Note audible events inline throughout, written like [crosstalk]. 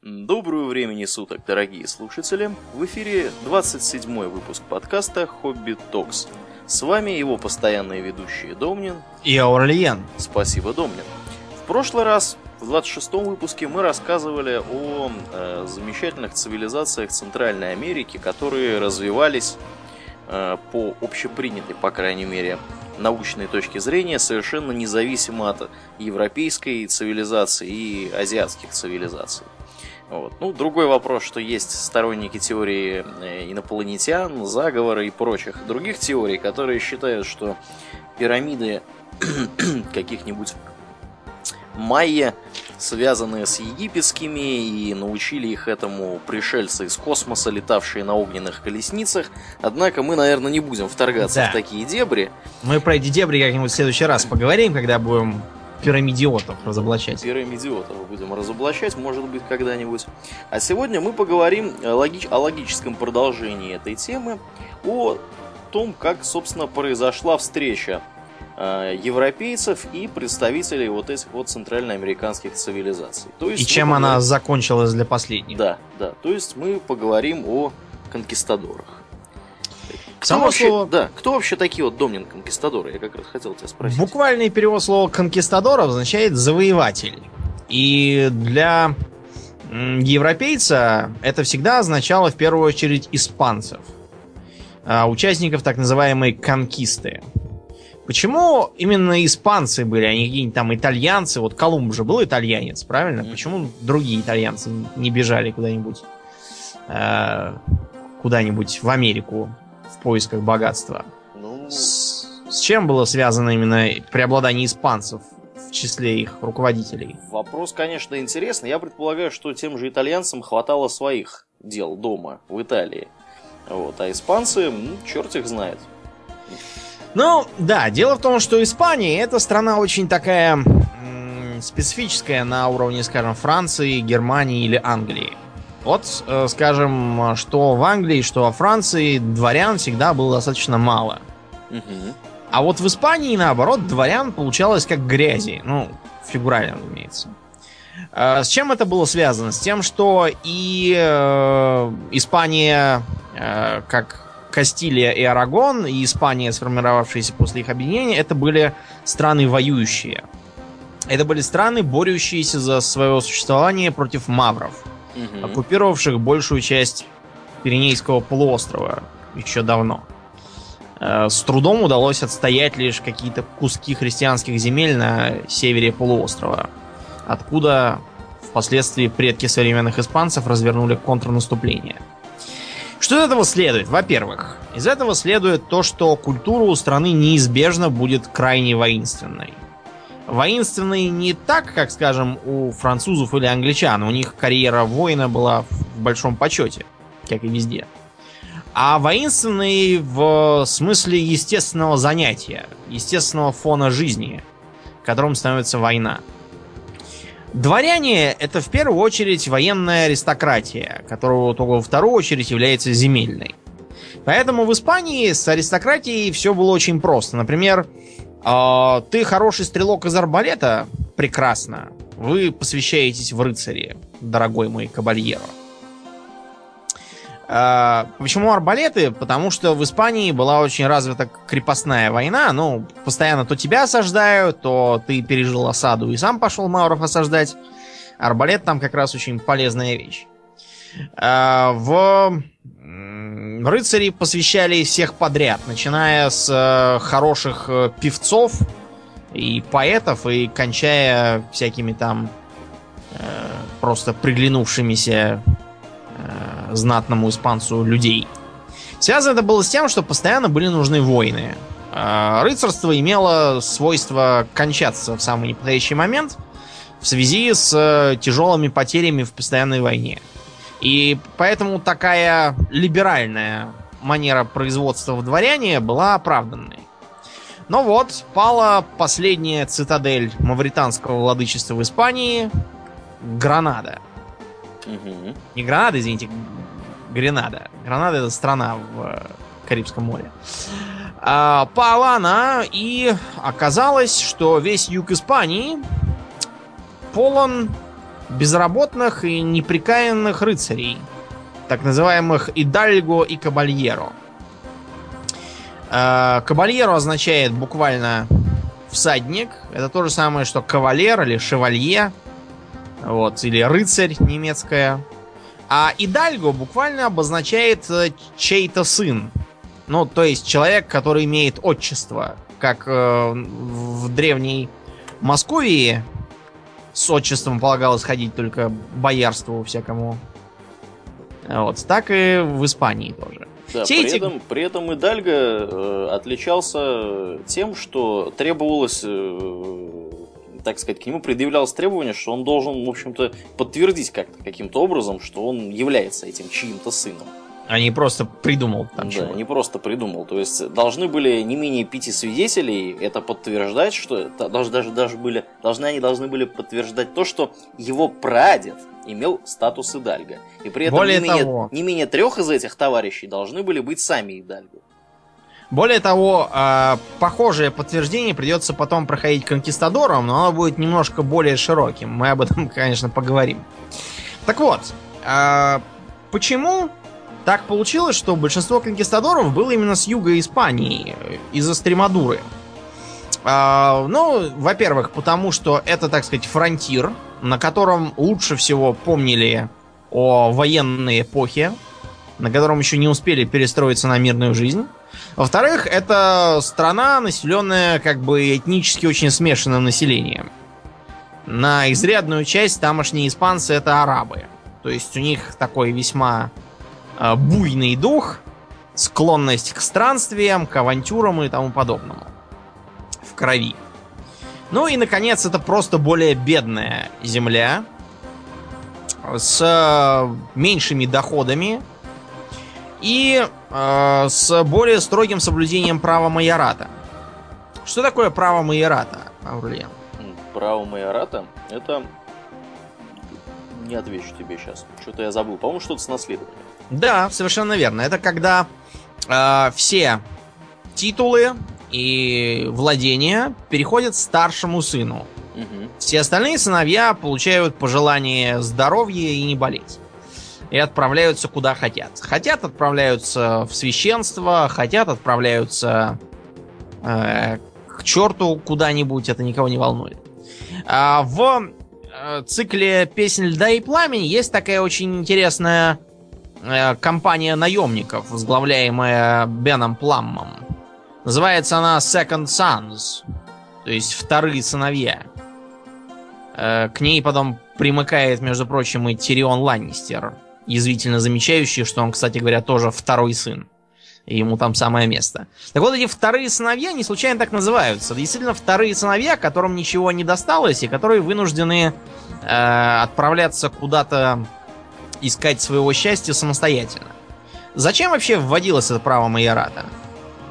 Доброго времени суток, дорогие слушатели! В эфире 27 выпуск подкаста «Хобби Токс». С вами его постоянные ведущие Домнин и Аурлиен. Спасибо, Домнин. В прошлый раз, в 26-м выпуске, мы рассказывали о э, замечательных цивилизациях Центральной Америки, которые развивались э, по общепринятой, по крайней мере, научной точки зрения совершенно независимо от европейской цивилизации и азиатских цивилизаций. Вот. Ну, другой вопрос, что есть сторонники теории э, инопланетян, заговора и прочих других теорий, которые считают, что пирамиды [clears throat] каких-нибудь майя, связанные с египетскими, и научили их этому пришельцы из космоса, летавшие на огненных колесницах. Однако мы, наверное, не будем вторгаться да. в такие дебри. Мы про эти дебри как-нибудь в следующий раз поговорим, когда будем пирамидиотов разоблачать. Пирамидиотов будем разоблачать, может быть, когда-нибудь. А сегодня мы поговорим о, логич... о логическом продолжении этой темы, о том, как, собственно, произошла встреча э, европейцев и представителей вот этих вот центральноамериканских цивилизаций. То есть и чем поговорим... она закончилась для последних. Да, да. То есть мы поговорим о конкистадорах. Само вообще, слово... Да, кто вообще такие вот домнин конкистадоры? Я как раз хотел тебя спросить. Буквальный перевод слова конкистадор означает завоеватель. И для европейца это всегда означало в первую очередь испанцев. А, участников так называемой конкисты. Почему именно испанцы были, а не какие-нибудь там итальянцы? Вот Колумб же был итальянец, правильно? Почему другие итальянцы не бежали куда-нибудь? Э, куда-нибудь в Америку в поисках богатства. Ну... С, с чем было связано именно преобладание испанцев в числе их руководителей? Вопрос, конечно, интересный. Я предполагаю, что тем же итальянцам хватало своих дел дома, в Италии. Вот, а испанцы, ну, черт их знает. Ну, да, дело в том, что Испания это страна очень такая специфическая на уровне, скажем, Франции, Германии или Англии. Вот, э, скажем, что в Англии, что во Франции дворян всегда было достаточно мало. Угу. А вот в Испании, наоборот, дворян получалось как грязи. Ну, фигурально, разумеется. Э, с чем это было связано? С тем, что и э, Испания, э, как Кастилия и Арагон, и Испания, сформировавшиеся после их объединения, это были страны воюющие. Это были страны, борющиеся за свое существование против мавров угу. оккупировавших большую часть Пиренейского полуострова еще давно. Э, с трудом удалось отстоять лишь какие-то куски христианских земель на севере полуострова, откуда впоследствии предки современных испанцев развернули контрнаступление. Что из этого следует? Во-первых, из этого следует то, что культура у страны неизбежно будет крайне воинственной воинственные не так, как, скажем, у французов или англичан. У них карьера воина была в большом почете, как и везде. А воинственные в смысле естественного занятия, естественного фона жизни, которым становится война. Дворяне это в первую очередь военная аристократия, которая только во вторую очередь является земельной. Поэтому в Испании с аристократией все было очень просто. Например, а, ты хороший стрелок из арбалета? Прекрасно. Вы посвящаетесь в рыцари, дорогой мой кабальеро. А, почему арбалеты? Потому что в Испании была очень развита крепостная война. Ну, постоянно то тебя осаждают, то ты пережил осаду и сам пошел Мауров осаждать. Арбалет там как раз очень полезная вещь. А, в рыцари посвящали всех подряд, начиная с э, хороших э, певцов и поэтов, и кончая всякими там э, просто приглянувшимися э, знатному испанцу людей. Связано это было с тем, что постоянно были нужны войны. Э, рыцарство имело свойство кончаться в самый неподходящий момент в связи с э, тяжелыми потерями в постоянной войне. И поэтому такая либеральная манера производства в дворяне была оправданной. Но вот, пала последняя цитадель мавританского владычества в Испании Гранада. Угу. Не Гранада, извините, Гренада. Гранада это страна в Карибском море. А, пала она, и оказалось, что весь юг Испании полон безработных и неприкаянных рыцарей, так называемых Идальго и Кабальеро. Э, Кабальеро означает буквально всадник. Это то же самое, что кавалер или шевалье. Вот, или рыцарь немецкая. А Идальго буквально обозначает э, чей-то сын. Ну, то есть человек, который имеет отчество. Как э, в древней Московии с отчеством полагалось ходить только боярству всякому. Вот, так и в Испании тоже. Да, Все при, эти... этом, при этом Идальго э, отличался тем, что требовалось, э, так сказать, к нему предъявлялось требование, что он должен, в общем-то, подтвердить как-то каким-то образом, что он является этим чьим-то сыном. А не просто придумал там Да, чего. не просто придумал. То есть должны были не менее пяти свидетелей это подтверждать, что даже, даже, даже были, должны они должны были подтверждать то, что его прадед имел статус Идальга. И при этом Более не, менее, того, не менее трех из этих товарищей должны были быть сами Идальго. Более того, э, похожее подтверждение придется потом проходить конкистадором, но оно будет немножко более широким. Мы об этом, [laughs] конечно, поговорим. Так вот, э, почему так получилось, что большинство конкистадоров было именно с юга Испании, из Астремадуры? Э, ну, во-первых, потому что это, так сказать, фронтир, на котором лучше всего помнили о военной эпохе, на котором еще не успели перестроиться на мирную жизнь. Во-вторых, это страна, населенная как бы этнически очень смешанным населением. На изрядную часть тамошние испанцы это арабы. То есть у них такой весьма буйный дух, склонность к странствиям, к авантюрам и тому подобному. В крови. Ну и, наконец, это просто более бедная земля с э, меньшими доходами и э, с более строгим соблюдением права майората. Что такое право майората, Аурлиен? Право майората — это... Не отвечу тебе сейчас. Что-то я забыл. По-моему, что-то с наследованием. Да, совершенно верно. Это когда э, все титулы и владения переходят старшему сыну. Угу. Все остальные сыновья получают пожелание здоровья и не болеть. И отправляются куда хотят. Хотят отправляются в священство, хотят отправляются э, к черту куда-нибудь, это никого не волнует. А в э, цикле «Песнь льда и пламени» есть такая очень интересная компания наемников, возглавляемая Беном Пламмом. Называется она Second Sons, то есть вторые сыновья. Э, К ней потом примыкает, между прочим, и Тирион Ланнистер, язвительно замечающий, что он, кстати говоря, тоже второй сын. И ему там самое место. Так вот, эти вторые сыновья не случайно так называются. Действительно, вторые сыновья, которым ничего не досталось, и которые вынуждены э, отправляться куда-то искать своего счастья самостоятельно. Зачем вообще вводилось это право майората?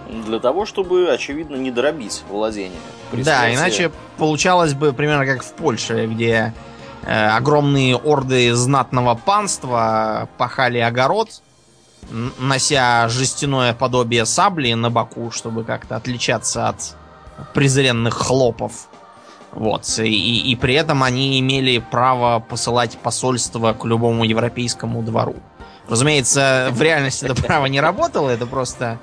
Для того, чтобы, очевидно, не дробить владение. при Да, иначе получалось бы примерно как в Польше, где э, огромные орды знатного панства пахали огород, нося жестяное подобие сабли на боку, чтобы как-то отличаться от презренных хлопов. Вот. И, и при этом они имели право посылать посольство к любому европейскому двору. Разумеется, в реальности это право не работало, это просто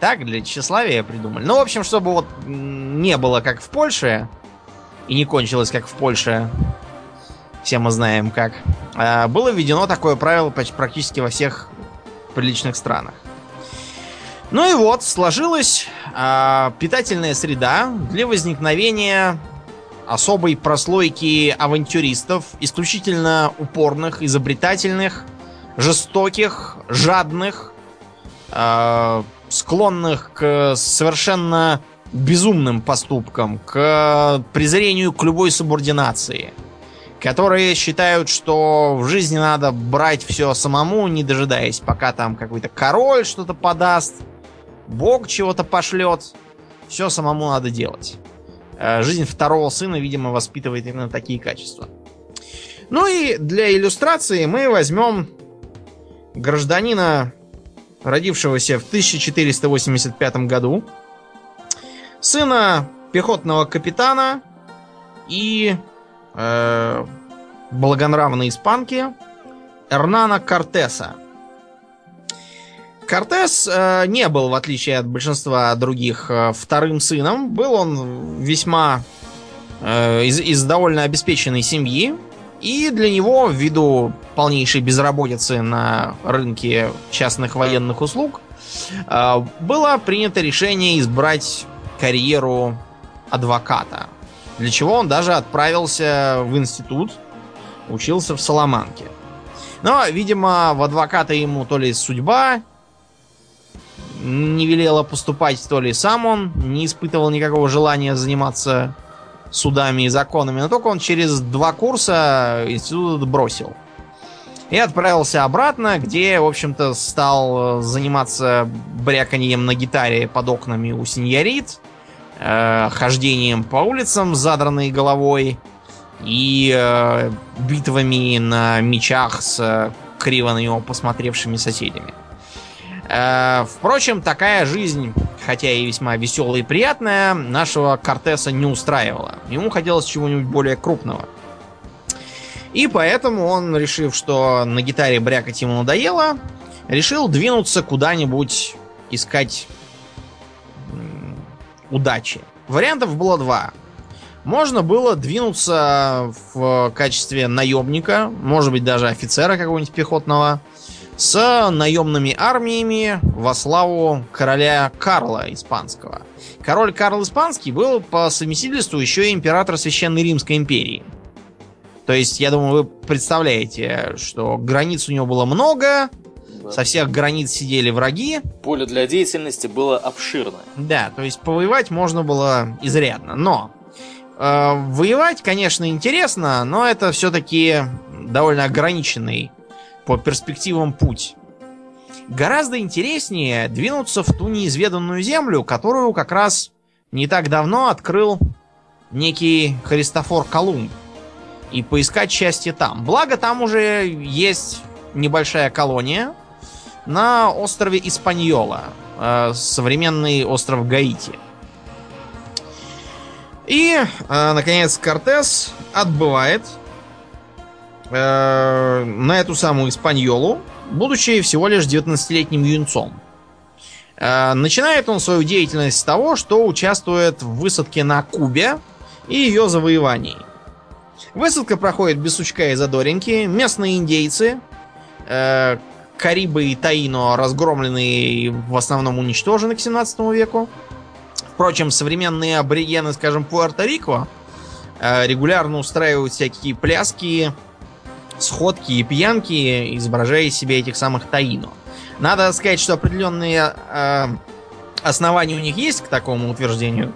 так, для тщеславия придумали. Ну, в общем, чтобы вот не было как в Польше, и не кончилось как в Польше, все мы знаем как, а, было введено такое правило практически во всех приличных странах. Ну и вот, сложилась а, питательная среда для возникновения особой прослойки авантюристов, исключительно упорных, изобретательных, жестоких, жадных, а, склонных к совершенно безумным поступкам, к презрению к любой субординации, которые считают, что в жизни надо брать все самому, не дожидаясь, пока там какой-то король что-то подаст, бог чего-то пошлет. Все самому надо делать. Э, Жизнь второго сына, видимо, воспитывает именно такие качества. Ну и для иллюстрации мы возьмем гражданина родившегося в 1485 году, сына пехотного капитана и э, благонравной испанки Эрнана Кортеса. Кортес э, не был, в отличие от большинства других, э, вторым сыном. Был он весьма э, из, из довольно обеспеченной семьи. И для него, ввиду полнейшей безработицы на рынке частных военных услуг, э, было принято решение избрать карьеру адвоката. Для чего он даже отправился в институт, учился в Соломанке. Но, видимо, в адвоката ему то ли судьба не велела поступать, то ли сам он не испытывал никакого желания заниматься судами и законами, но только он через два курса институт бросил. И отправился обратно, где, в общем-то, стал заниматься бряканьем на гитаре под окнами у сеньорит, э, хождением по улицам с задранной головой и э, битвами на мечах с криво на него посмотревшими соседями. Э, впрочем, такая жизнь, хотя и весьма веселая и приятная, нашего Кортеса не устраивала. Ему хотелось чего-нибудь более крупного. И поэтому он, решив, что на гитаре брякать ему надоело, решил двинуться куда-нибудь искать удачи. Вариантов было два. Можно было двинуться в качестве наемника, может быть даже офицера какого-нибудь пехотного, с наемными армиями во славу короля Карла Испанского. Король Карл Испанский был по совместительству еще и император Священной Римской империи. То есть, я думаю, вы представляете, что границ у него было много, да. со всех границ сидели враги. Поле для деятельности было обширное. Да, то есть повоевать можно было изрядно. Но э, воевать, конечно, интересно, но это все-таки довольно ограниченный по перспективам путь. Гораздо интереснее двинуться в ту неизведанную землю, которую как раз не так давно открыл некий Христофор Колумб. И поискать счастье там. Благо там уже есть небольшая колония на острове Испаньола, э, современный остров Гаити. И, э, наконец, Кортес отбывает э, на эту самую Испаньолу, будучи всего лишь 19-летним юнцом. Э, начинает он свою деятельность с того, что участвует в высадке на Кубе и ее завоевании. Высадка проходит без сучка и задоринки. Местные индейцы, э, Карибы и Таино разгромлены и в основном уничтожены к 17 веку. Впрочем, современные аборигены, скажем, Пуэрто-Рико, э, регулярно устраивают всякие пляски, сходки и пьянки, изображая из себя этих самых Таино. Надо сказать, что определенные э, основания у них есть к такому утверждению.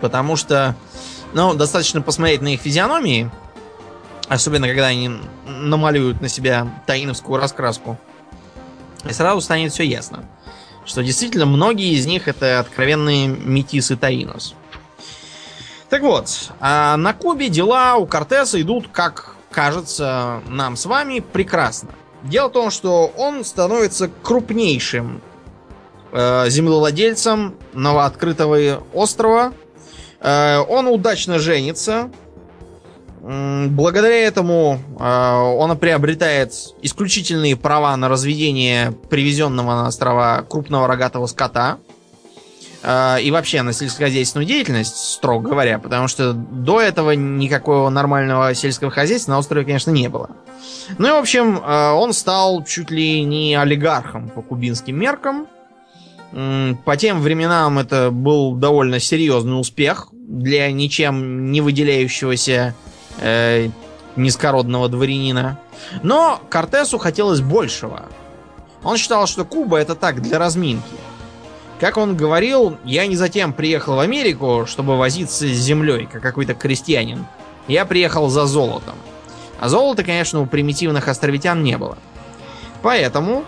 Потому что, ну, достаточно посмотреть на их физиономии, особенно когда они намалюют на себя таиновскую раскраску, и сразу станет все ясно, что действительно многие из них это откровенные метисы Таинос. Так вот, а на Кубе дела у Кортеса идут как кажется нам с вами прекрасно. Дело в том, что он становится крупнейшим э, землевладельцем новооткрытого острова. Э, он удачно женится. Благодаря этому э, он приобретает исключительные права на разведение привезенного на острова крупного рогатого скота. И вообще на сельскохозяйственную деятельность, строго говоря, потому что до этого никакого нормального сельского хозяйства на острове, конечно, не было. Ну и, в общем, а, он стал чуть ли не олигархом по кубинским меркам. По тем временам это был довольно серьезный успех для ничем не выделяющегося э, низкородного дворянина. Но Кортесу хотелось большего. Он считал, что Куба это так, для разминки. Как он говорил, я не затем приехал в Америку, чтобы возиться с землей, как какой-то крестьянин. Я приехал за золотом. А золота, конечно, у примитивных островитян не было. Поэтому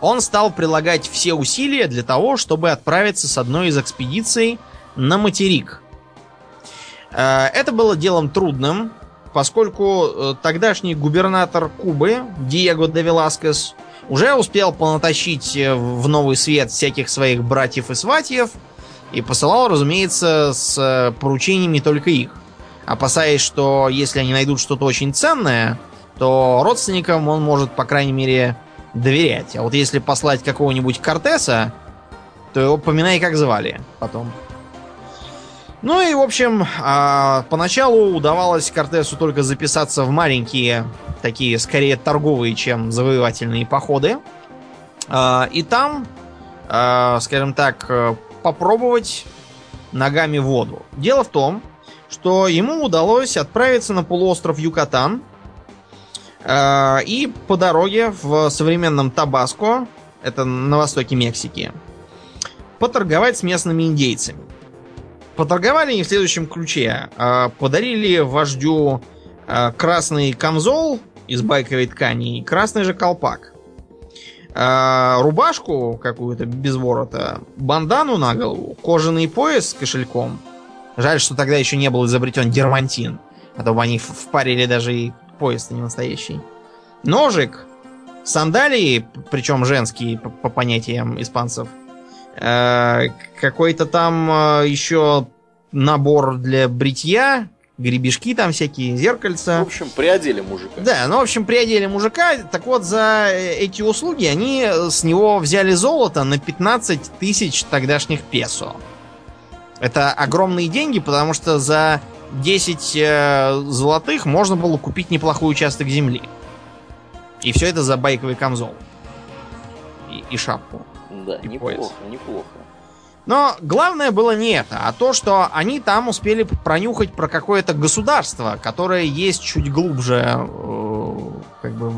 он стал прилагать все усилия для того, чтобы отправиться с одной из экспедиций на материк. Э, это было делом трудным, поскольку э, тогдашний губернатор Кубы, Диего де Веласкес, уже успел понатащить э, в новый свет всяких своих братьев и сватьев и посылал, разумеется, с э, поручениями только их. опасаясь, что если они найдут что-то очень ценное, то родственникам он может, по крайней мере, доверять. А вот если послать какого-нибудь Кортеса, то его поминай, как звали потом. Ну и, в общем, а, поначалу удавалось Кортесу только записаться в маленькие, такие, скорее торговые, чем завоевательные походы. А, и там, а, скажем так, попробовать ногами воду. Дело в том, что ему удалось отправиться на полуостров Юкатан и по дороге в современном Табаско, это на востоке Мексики, поторговать с местными индейцами. Поторговали они в следующем ключе. А, подарили вождю а, красный камзол из байковой ткани и красный же колпак. А, рубашку какую-то без ворота, бандану на голову, кожаный пояс с кошельком. Жаль, что тогда еще не был изобретен дермантин. А то бы они впарили даже и пояс-то не настоящий. Ножик, сандалии, причем женские по, по понятиям испанцев – какой-то там э, еще набор для бритья, гребешки там всякие, зеркальца. В общем, приодели мужика. Да, ну, в общем, приодели мужика. Так вот, за эти услуги они с него взяли золото на 15 тысяч тогдашних песо. Это огромные деньги, потому что за 10 э, золотых можно было купить неплохой участок земли. И все это за байковый камзол. И, и шапку. Да, и неплохо, пояс. неплохо. Но главное было не это, а то, что они там успели пронюхать про какое-то государство, которое есть чуть глубже, э, как бы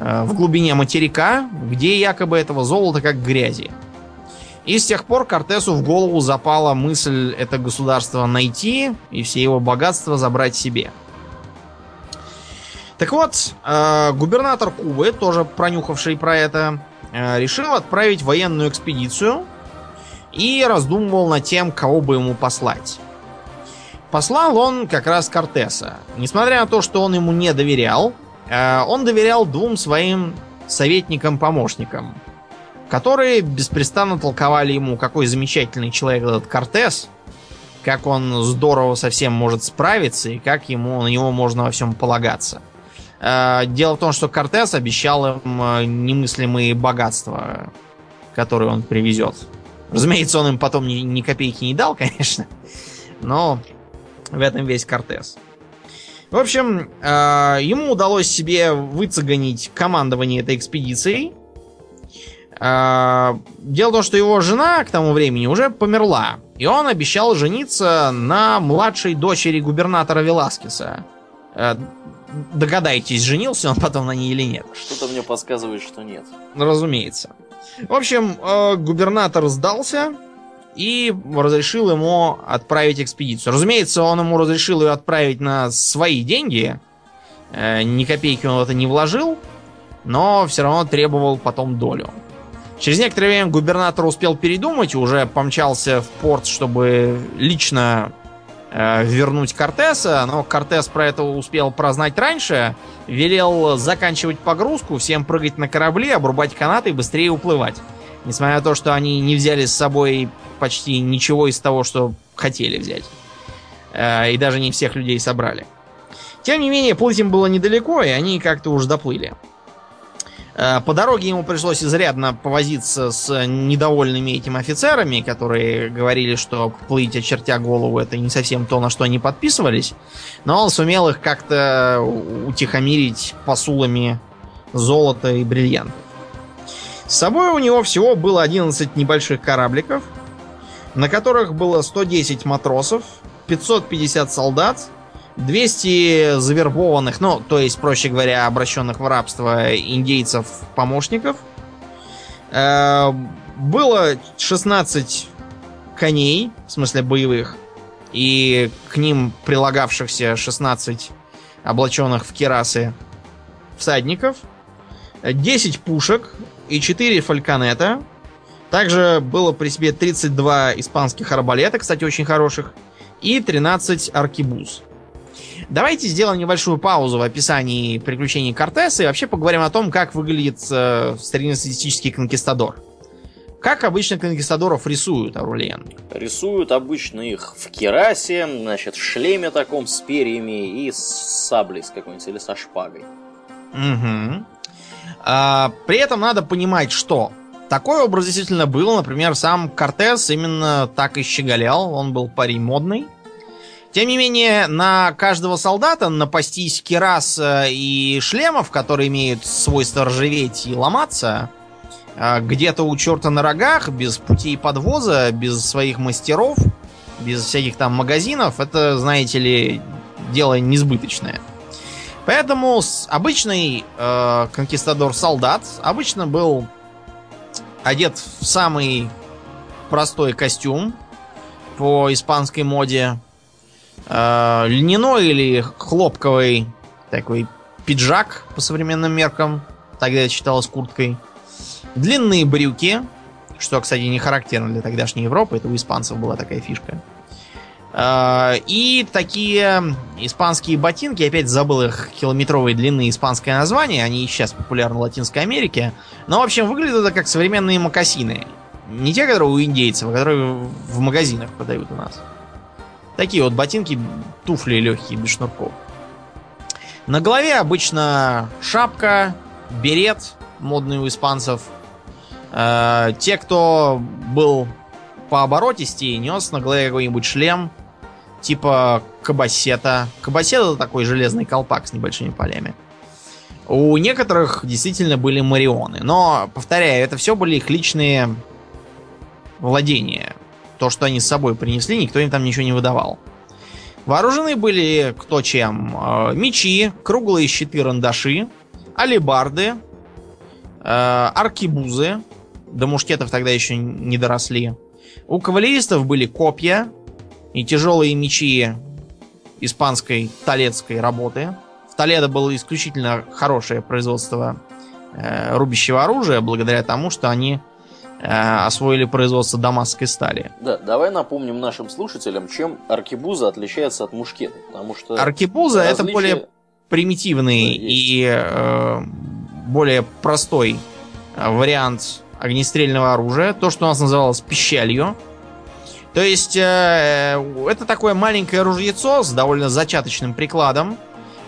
э, в глубине материка, где якобы этого золота как грязи. И с тех пор Кортесу в голову запала мысль это государство найти и все его богатства забрать себе. Так вот, э, губернатор Кубы, тоже пронюхавший про это, решил отправить военную экспедицию и раздумывал над тем, кого бы ему послать. Послал он как раз Кортеса. Несмотря на то, что он ему не доверял, э, он доверял двум своим советникам-помощникам, которые беспрестанно толковали ему, какой замечательный человек этот Кортес, как он здорово совсем может справиться и как ему на него можно во всем полагаться. Э, дело в том, что Кортес обещал им э, немыслимые богатства, которые он привезет. Разумеется, он им потом ни, ни копейки не дал, [laughs] конечно. Но в этом весь Кортес. В общем, э, ему удалось себе выцегонить командование этой экспедицией. Дело в том, что его жена к тому времени уже померла. И он обещал жениться на младшей дочери губернатора Веласкеса догадайтесь, женился он потом на ней или нет. Что-то мне подсказывает, что нет. Разумеется. В общем, э, губернатор сдался и разрешил ему отправить экспедицию. Разумеется, он ему разрешил ее отправить на свои деньги. Э, ни копейки он в это не вложил, но все равно требовал потом долю. Через некоторое время губернатор успел передумать уже помчался в порт, чтобы лично Э, вернуть Кортеса, но Кортес про это успел прознать раньше, велел заканчивать погрузку, всем прыгать на корабли, обрубать канаты и быстрее уплывать. Несмотря на то, что они не взяли с собой почти ничего из того, что хотели взять. Э, и даже не всех людей собрали. Тем не менее, плыть им было недалеко, и они как-то уже доплыли. Э, по дороге ему пришлось изрядно повозиться с недовольными этим офицерами, которые говорили, что плыть очертя голову это не совсем то, на что они подписывались. Но он сумел их как-то утихомирить посулами золота и бриллиантов. С собой у него всего было 11 небольших корабликов, на которых было 110 матросов, 550 солдат 200 завербованных, ну, то есть, проще говоря, обращенных в рабство индейцев-помощников. Э, было 16 коней, в смысле боевых, и к ним прилагавшихся 16 облаченных в керасы всадников, 10 пушек и 4 фальконета. Также было при себе 32 испанских арбалета, кстати, очень хороших, и 13 аркибуз. Давайте сделаем небольшую паузу в описании приключений Кортеса и вообще поговорим о том, как выглядит э, среднестатистический конкистадор. как обычно конкистадоров рисуют, Аурлиен? Рисуют обычно их в керасе, значит, в шлеме таком с перьями и с саблей с какой-нибудь или со шпагой. Угу. А, при этом надо понимать, что такой образ действительно был. Например, сам Кортес именно так и щеголял. Он был парень модный. Тем не менее, на каждого солдата напастись керас и шлемов, которые имеют свойство ржаветь и ломаться, а, где-то у черта на рогах, без путей подвоза, без своих мастеров, без всяких там магазинов, это, знаете ли, дело несбыточное. Поэтому обычный э, конкистадор-солдат обычно был одет в самый простой костюм по испанской моде. Э, льняной или хлопковый такой пиджак по современным меркам. Тогда это считалось курткой. Длинные брюки, что, кстати, не характерно для тогдашней Европы. Это у испанцев была такая фишка. Э, и такие испанские ботинки, опять забыл их километровой длины испанское название, они и сейчас популярны в Латинской Америке. Но, в общем, выглядят это как современные мокасины. Не те, которые у индейцев, а которые в магазинах продают у нас. Такие вот ботинки, туфли легкие, без шнурков. На голове обычно шапка, берет, модный у испанцев. Э, те, кто был по оборотистее, нес на голове какой-нибудь шлем, типа кабасета. Кабасета это такой железный колпак с небольшими полями. У некоторых действительно были марионы. Но, повторяю, это все были их личные владения. То, что они с собой принесли, никто им там ничего не выдавал. Вооружены были кто чем. Э, мечи, круглые щиты-рандаши, алибарды, э, аркибузы. До мушкетов тогда еще не доросли. У кавалеристов были копья, и тяжелые мечи испанской талецкой работы. В Толедо было исключительно хорошее производство э, рубящего оружия, благодаря тому, что они освоили производство дамасской стали. Да, давай напомним нашим слушателям, чем аркебуза отличается от мушкета, потому что аркебуза различия... это более примитивный да, и э, более простой э, вариант огнестрельного оружия, то, что у нас называлось пищалью. То есть э, это такое маленькое ружьецо с довольно зачаточным прикладом,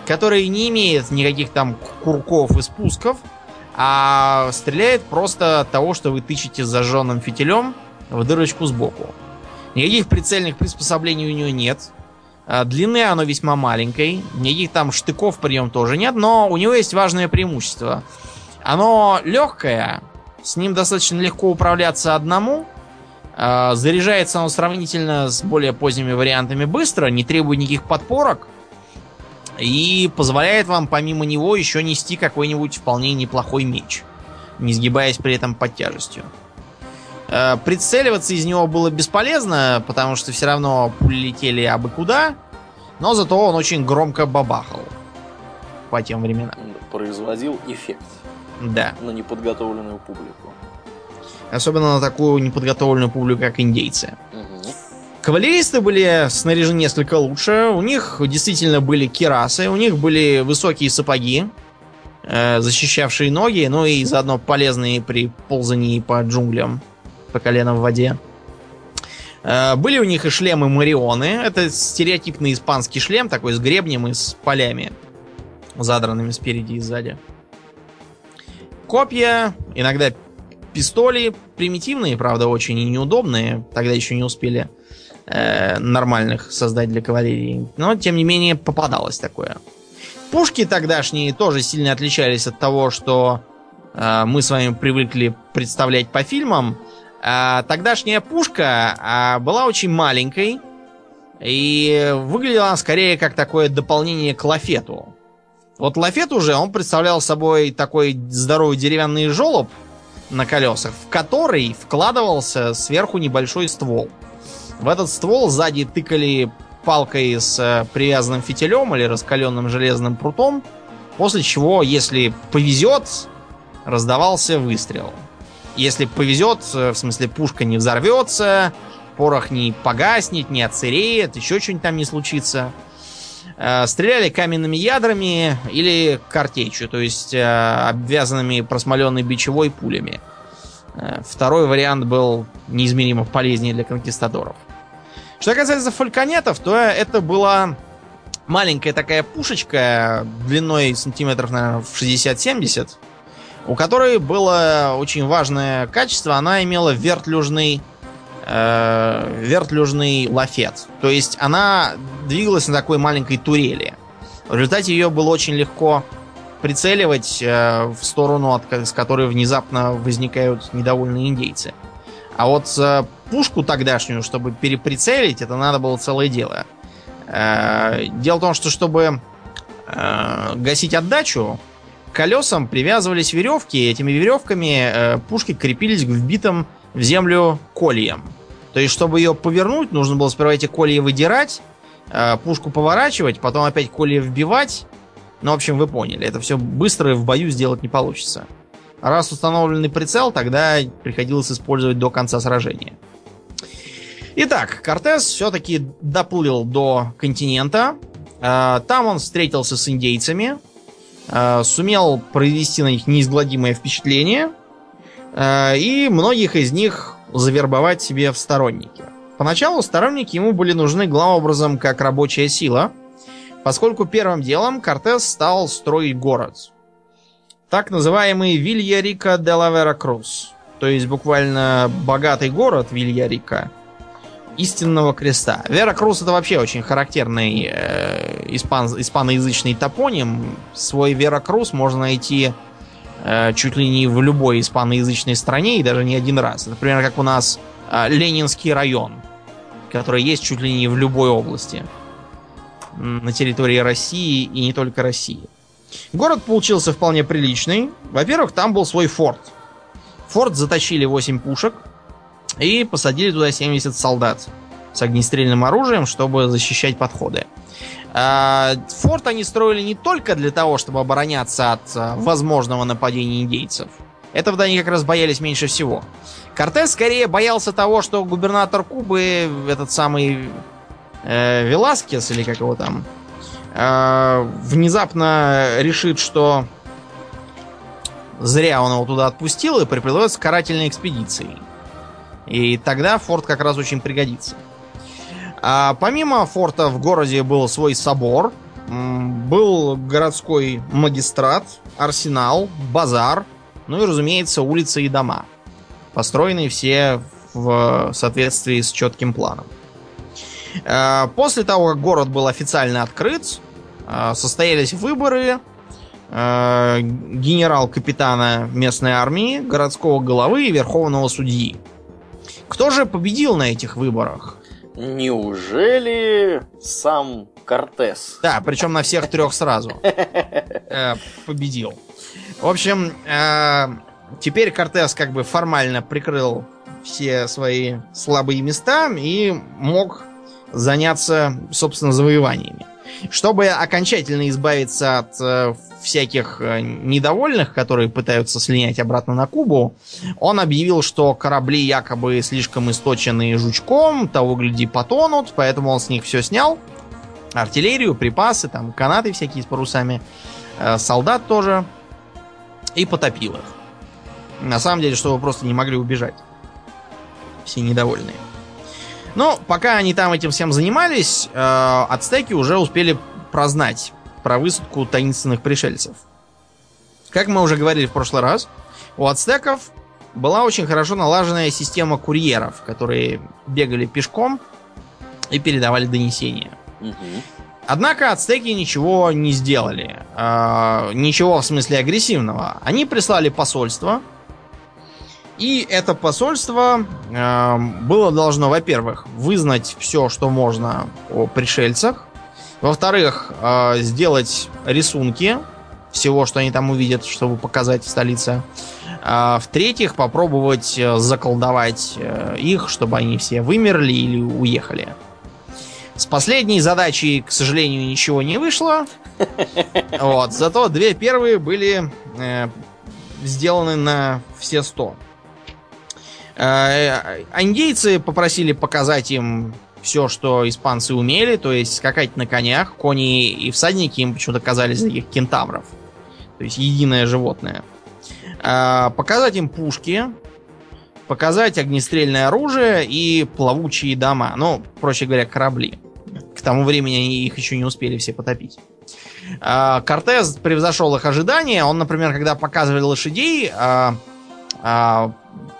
который не имеет никаких там курков и спусков, а стреляет просто от того, что вы тычете зажженным фитилем в дырочку сбоку. Никаких прицельных приспособлений у него нет. А длины оно весьма маленькой. Никаких там штыков при нем тоже нет, но у него есть важное преимущество. Оно легкое, с ним достаточно легко управляться одному, а, заряжается он сравнительно с более поздними вариантами быстро, не требует никаких подпорок. И позволяет вам помимо него еще нести какой-нибудь вполне неплохой меч, не сгибаясь при этом под тяжестью. А, прицеливаться из него было бесполезно, потому что все равно пули летели абы куда, но зато он очень громко бабахал по тем временам. Производил эффект. Да. На неподготовленную публику. Особенно на такую неподготовленную публику, как индейцы. Кавалеристы были снаряжены несколько лучше. У них действительно были керасы, у них были высокие сапоги, э, защищавшие ноги, ну и заодно полезные при ползании по джунглям по колено в воде. Э, были у них и шлемы Марионы. Это стереотипный испанский шлем, такой с гребнем и с полями, задранными спереди и сзади. Копья, иногда пистоли примитивные, правда, очень неудобные. Тогда еще не успели э, нормальных создать для кавалерии. Но, тем не менее, попадалось такое. Пушки тогдашние тоже сильно отличались от того, что э, мы с вами привыкли представлять по фильмам. А тогдашняя пушка а, была очень маленькой и выглядела скорее как такое дополнение к лафету. Вот лафет уже, он представлял собой такой здоровый деревянный желоб, на колесах, в который вкладывался сверху небольшой ствол. В этот ствол сзади тыкали палкой с э, привязанным фитилем или раскаленным железным прутом, после чего, если повезет, раздавался выстрел. Если повезет, э, в смысле пушка не взорвется, порох не погаснет, не отсыреет, еще что-нибудь там не случится – Э, стреляли каменными ядрами или картечью, то есть обвязанными просмоленной бичевой пулями. Второй вариант был неизмеримо полезнее для конкистадоров. Что касается фальконетов, то это была маленькая такая пушечка длиной сантиметров, наверное, в 60-70, у которой было очень важное качество. Она имела вертлюжный, э, вертлюжный лафет. То есть она двигалась на такой маленькой турели. В результате ее было очень легко прицеливать э, в сторону, от, с которой внезапно возникают недовольные индейцы. А вот э, пушку тогдашнюю, чтобы переприцелить, это надо было целое дело. Э, дело в том, что чтобы э, гасить отдачу, к колесам привязывались веревки, и этими веревками э, пушки крепились к вбитым в землю кольям. То есть, чтобы ее повернуть, нужно было сперва эти колья выдирать, пушку поворачивать, потом опять колья вбивать. Ну, в общем, вы поняли, это все быстро и в бою сделать не получится. Раз установленный прицел, тогда приходилось использовать до конца сражения. Итак, Кортес все-таки доплыл до континента. Э, там он встретился с индейцами, э, сумел произвести на них неизгладимое впечатление э, и многих из них завербовать себе в сторонники. Поначалу сторонники ему были нужны главным образом как рабочая сила, поскольку первым делом Кортес стал строить город. Так называемый Вильярика де ла Веракрус. То есть буквально богатый город Вильярика истинного креста. Вера Круз это вообще очень характерный э, испан, испаноязычный топоним. Свой Вера Круз можно найти э, чуть ли не в любой испаноязычной стране и даже не один раз. Это примерно как у нас э, Ленинский район, который есть чуть ли не в любой области на территории России и не только России. Город получился вполне приличный. Во-первых, там был свой форт. форт заточили 8 пушек и посадили туда 70 солдат с огнестрельным оружием, чтобы защищать подходы. А, форт они строили не только для того, чтобы обороняться от а, возможного нападения индейцев. Этого они как раз боялись меньше всего. Кортес скорее боялся того, что губернатор Кубы, этот самый э, Веласкес, или как его там, э, внезапно решит, что зря он его туда отпустил и приплывет с карательной экспедицией. И тогда форт как раз очень пригодится. А помимо форта в городе был свой собор, был городской магистрат, арсенал, базар, ну и, разумеется, улицы и дома. Построенные все в соответствии с четким планом. А, после того, как город был официально открыт, а, состоялись выборы а, генерал-капитана местной армии, городского головы и верховного судьи. Кто же победил на этих выборах? Неужели сам Кортес? Да, причем на всех трех сразу. [laughs] Э, победил. В общем, э, теперь Кортес как бы формально прикрыл все свои слабые места и мог заняться, собственно, завоеваниями. Чтобы окончательно избавиться от э, всяких э, недовольных, которые пытаются слинять обратно на Кубу, он объявил, что корабли якобы слишком источены жучком, того гляди потонут, поэтому он с них все снял. Артиллерию, припасы, там канаты всякие с парусами, э, солдат тоже. И потопил их. На самом деле, чтобы просто не могли убежать. Все недовольные. Но пока они там этим всем занимались, э, ацтеки уже успели прознать про высадку таинственных пришельцев. Как мы уже говорили в прошлый раз, у ацтеков была очень хорошо налаженная система курьеров, которые бегали пешком и передавали донесения. Однако ацтеки ничего не сделали. Э, ничего в смысле агрессивного. Они прислали посольство, и это посольство э, было должно, во-первых, вызнать все, что можно о пришельцах. Во-вторых, э, сделать рисунки всего, что они там увидят, чтобы показать в столице. А, в-третьих, попробовать э, заколдовать э, их, чтобы они все вымерли или уехали. С последней задачей, к сожалению, ничего не вышло. [laughs] Вот, зато две первые были э, сделаны на все сто. Э, индейцы попросили показать им все, что испанцы умели, то есть скакать на конях, кони и всадники им почему-то казались таких кентавров. То есть единое животное. Э, показать им пушки, показать огнестрельное оружие и плавучие дома. Ну, проще говоря, корабли. К тому времени они их еще не успели все потопить. А, Кортес превзошел их ожидания. Он, например, когда показывали лошадей,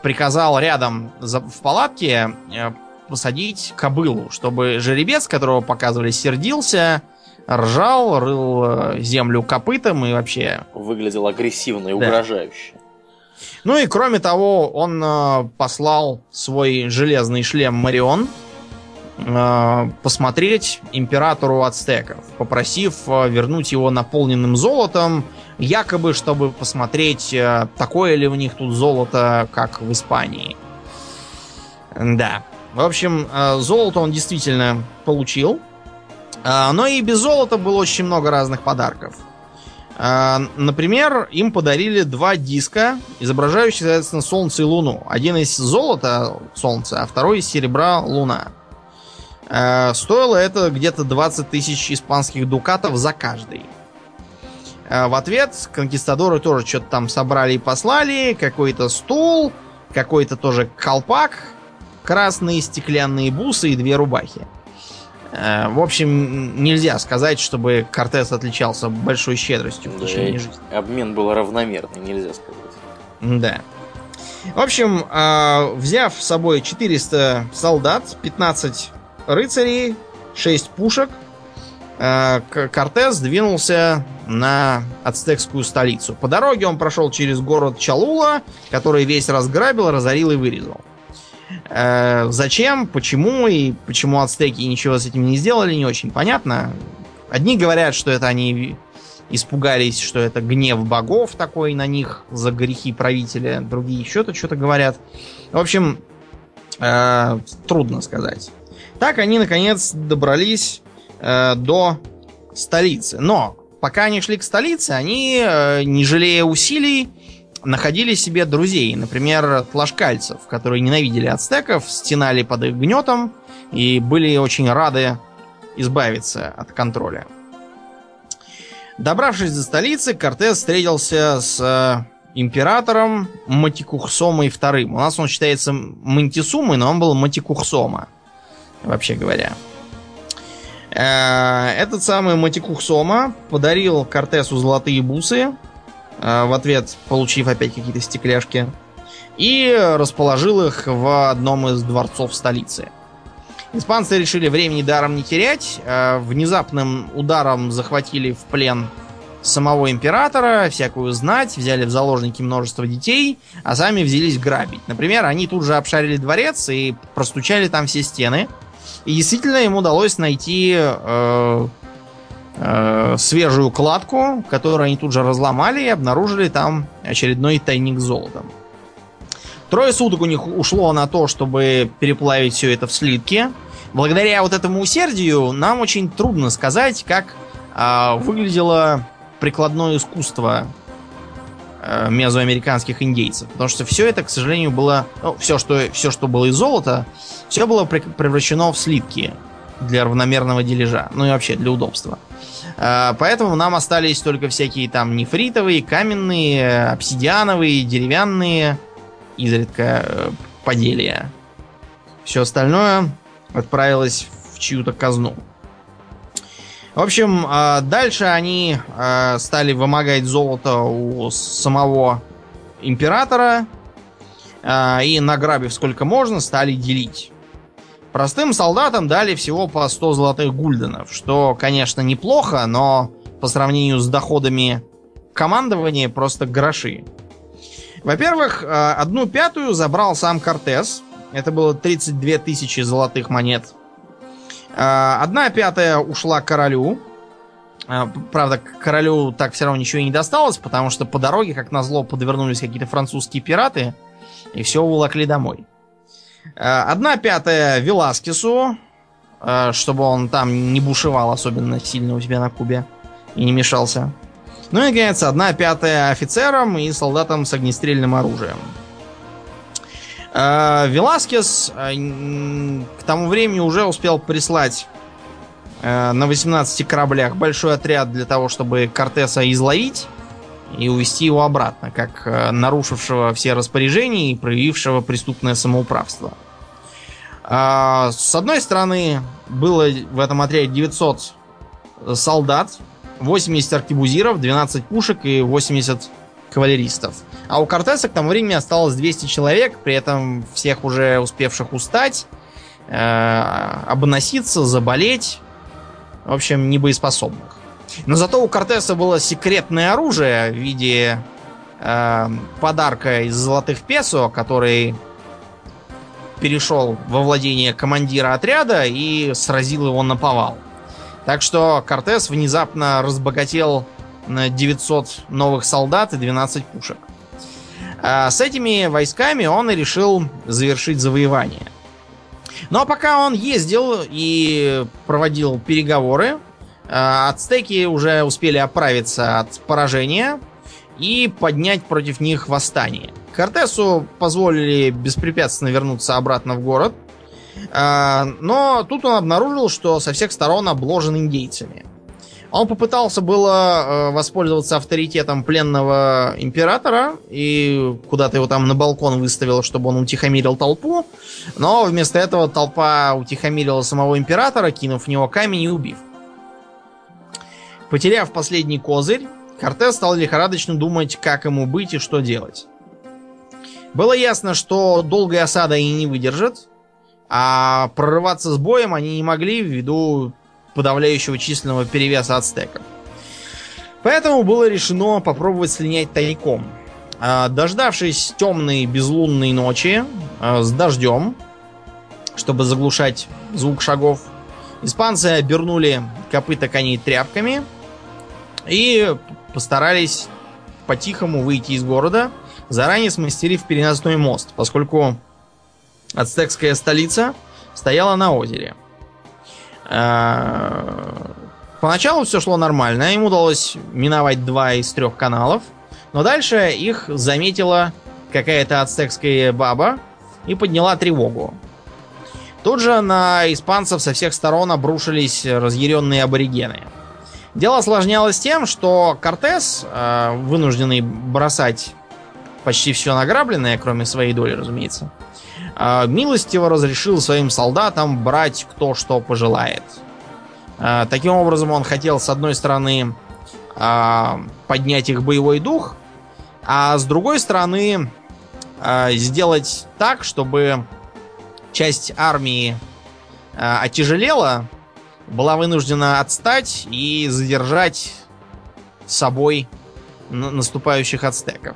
приказал рядом в палатке э, посадить кобылу, чтобы жеребец, которого показывали, сердился, ржал, рыл э, землю копытом и вообще... Выглядел агрессивно и да. угрожающе. Ну и кроме того, он э, послал свой железный шлем Марион э, посмотреть императору ацтеков, попросив э, вернуть его наполненным золотом, якобы чтобы посмотреть, э, такое ли у них тут золото, как в Испании. Да. В общем, э, золото он действительно получил. Э, но и без золота было очень много разных подарков. Например, им подарили два диска, изображающие, соответственно, Солнце и Луну. Один из золота Солнца, а второй из серебра Луна. Стоило это где-то 20 тысяч испанских дукатов за каждый. А, в ответ конкистадоры тоже что-то там собрали и послали. Какой-то стул, какой-то тоже колпак, красные стеклянные бусы и две рубахи. Э, в общем, нельзя сказать, чтобы Кортес отличался большой щедростью в течение да, жизни. Обмен был равномерный, нельзя сказать. Да. В общем, э, взяв с собой 400 солдат, 15 рыцарей, 6 пушек, э, Кортес двинулся на ацтекскую столицу. По дороге он прошел через город Чалула, который весь разграбил, разорил и вырезал. Э, зачем, почему и почему ацтеки ничего с этим не сделали, не очень понятно. Одни говорят, что это они испугались, что это гнев богов такой на них за грехи правителя. Другие еще-то что-то говорят. В общем, э, трудно сказать. Так они, наконец, добрались э, до столицы. Но пока они шли к столице, они, э, не жалея усилий, находили себе друзей, например, тлашкальцев, которые ненавидели ацтеков, стенали под их гнетом и были очень рады избавиться от контроля. Добравшись до столицы, Кортес встретился с э, императором Матикухсомой II. У нас он считается Мантисумой, но он был Матикухсома, вообще говоря. Э, этот самый Матикухсома подарил Кортесу золотые бусы, Э, в ответ получив опять какие-то стекляшки, и расположил их в одном из дворцов столицы. Испанцы решили времени даром не терять, э, внезапным ударом захватили в плен самого императора, всякую знать, взяли в заложники множество детей, а сами взялись грабить. Например, они тут же обшарили дворец и простучали там все стены. И действительно им удалось найти э, э, свежую кладку, которую они тут же разломали и обнаружили там очередной тайник с золотом. Трое суток у них ушло на то, чтобы переплавить все это в слитки. Благодаря вот этому усердию нам очень трудно сказать, как э, выглядело прикладное искусство мезоамериканских индейцев. Потому что все это, к сожалению, было... Ну, все, что, все, что было из золота, все было превращено в слитки для равномерного дележа. Ну и вообще для удобства. А, поэтому нам остались только всякие там нефритовые, каменные, обсидиановые, деревянные, изредка э, поделия. Все остальное отправилось в чью-то казну. В общем, а, дальше они а, стали вымогать золото у самого императора и, награбив сколько можно, стали делить. Простым солдатам дали всего по 100 золотых гульденов, что, конечно, неплохо, но по сравнению с доходами командования просто гроши. Во-первых, одну пятую забрал сам Кортес. Это было 32 тысячи золотых монет. Э, одна пятая ушла королю. Э, правда, королю так все равно ничего и не досталось, потому что по дороге, как назло, подвернулись какие-то французские пираты и все уволокли домой. Э, одна пятая Веласкесу, чтобы он там не бушевал особенно сильно у себя на кубе и не мешался. Ну и, наконец, одна пятая офицерам и солдатам с огнестрельным оружием. Э, Веласкес к тому времени уже успел прислать на 18 кораблях большой отряд для того, чтобы Кортеса изловить и увести его обратно, как э, нарушившего все распоряжения и проявившего преступное самоуправство. С одной стороны, было в этом отряде 900 солдат, 80 аркебузиров, 12 пушек и 80 кавалеристов. А у Кортеса к тому времени осталось 200 человек, при этом всех уже успевших устать, э, обноситься, заболеть, в общем, небоеспособных. Но зато у Кортеса было секретное оружие в виде э, подарка из золотых песо, который перешел во владение командира отряда и сразил его на повал. Так что Кортес внезапно разбогател на 900 новых солдат и 12 пушек. А с этими войсками он и решил завершить завоевание. Ну а пока он ездил и проводил переговоры, а, ацтеки уже успели оправиться от поражения и поднять против них восстание. Кортесу позволили беспрепятственно вернуться обратно в город, но тут он обнаружил, что со всех сторон обложен индейцами. Он попытался было э, воспользоваться авторитетом пленного императора и куда-то его там на балкон выставил, чтобы он утихомирил толпу. Но вместо этого толпа утихомирила самого императора, кинув в него камень и убив. Потеряв последний козырь, Кортес стал лихорадочно думать, как ему быть и что делать. Было ясно, что долгая осада они не выдержат, а прорываться с боем они не могли ввиду подавляющего численного перевеса ацтеков. Поэтому было решено попробовать слинять тайком. А, дождавшись темной безлунной ночи а, с дождем, чтобы заглушать звук шагов, испанцы обернули копыта коней тряпками и постарались по-тихому выйти из города, заранее смастерив переносной мост, поскольку ацтекская столица стояла на озере. А, поначалу все шло нормально, им удалось миновать два из трех каналов, но дальше их заметила какая-то ацтекская баба и подняла тревогу. Тут же на испанцев со всех сторон обрушились разъяренные аборигены. Дело осложнялось тем, что Кортес, а, вынужденный бросать почти все награбленное, кроме своей доли, разумеется, милостиво разрешил своим солдатам брать кто что пожелает. А, таким образом, он хотел, с одной стороны, а, поднять их боевой дух, а с другой стороны, сделать так, чтобы часть армии отяжелела, была вынуждена отстать и задержать собой наступающих ацтеков.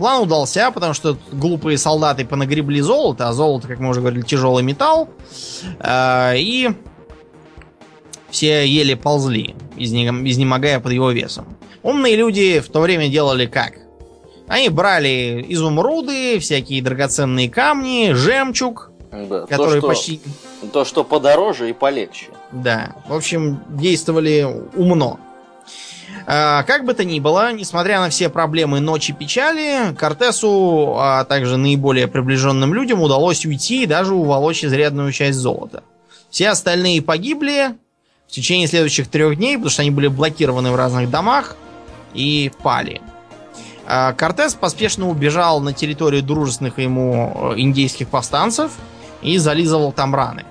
План удался, потому что глупые солдаты понагребли золото, а золото, как мы уже говорили, тяжелый металл. Э, и все еле ползли, изнемогая под его весом. Умные люди в то время делали как? Они брали изумруды, всякие драгоценные камни, жемчуг, да, который то, что, почти... То, что подороже и полегче. Да, в общем, действовали умно. А, как бы то ни было, несмотря на все проблемы ночи печали, Кортесу, а также наиболее приближенным людям удалось уйти и даже уволочь изрядную часть золота. Все остальные погибли в течение следующих трех дней, потому что они были блокированы в разных домах и пали. А, Кортес поспешно убежал на территорию дружественных ему э, индейских повстанцев и зализывал там раны.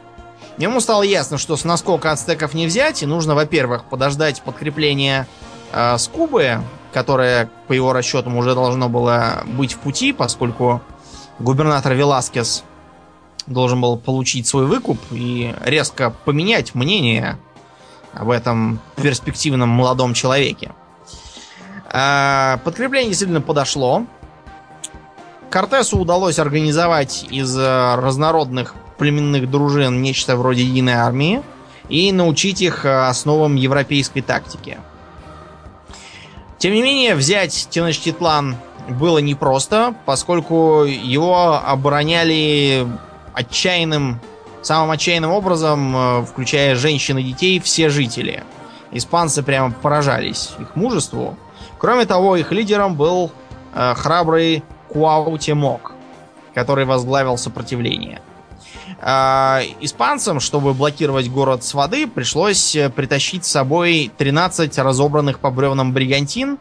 Ему стало ясно, что с наскока ацтеков не взять, и нужно, во-первых, подождать подкрепления э, с Кубы, которое, по его расчетам, уже должно было быть в пути, поскольку губернатор Веласкес должен был получить свой выкуп и резко поменять мнение об этом перспективном молодом человеке. Э, подкрепление действительно подошло. Кортесу удалось организовать из э, разнородных племенных дружин нечто вроде единой армии и научить их э, основам европейской тактики. Тем не менее, взять Теночтитлан было непросто, поскольку его обороняли отчаянным, самым отчаянным образом, э, включая женщин и детей, все жители. Испанцы прямо поражались их мужеству. Кроме того, их лидером был э, храбрый Куаутемок, который возглавил сопротивление. Э, испанцам, чтобы блокировать город с воды, пришлось э, притащить с собой 13 разобранных по бревнам бригантин,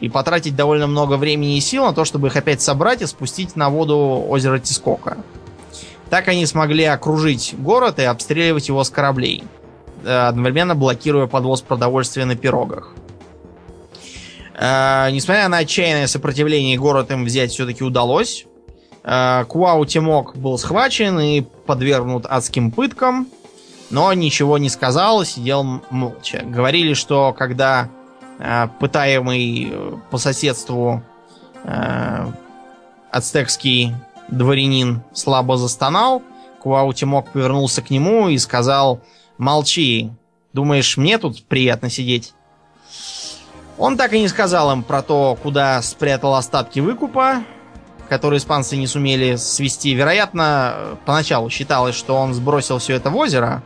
и потратить довольно много времени и сил на то, чтобы их опять собрать и спустить на воду озера Тискока. Так они смогли окружить город и обстреливать его с кораблей, э, одновременно блокируя подвоз продовольствия на пирогах. Э, несмотря на отчаянное сопротивление, город им взять все-таки удалось. Э, Куау Тимок был схвачен и подвергнут адским пыткам, но ничего не сказал, сидел молча. Говорили, что когда пытаемый по соседству ацтекский Дворянин слабо застонал. Куаутимок повернулся к нему и сказал «Молчи. Думаешь, мне тут приятно сидеть?» Он так и не сказал им про то, куда спрятал остатки выкупа, которые испанцы не сумели свести. Вероятно, поначалу считалось, что он сбросил все это в озеро,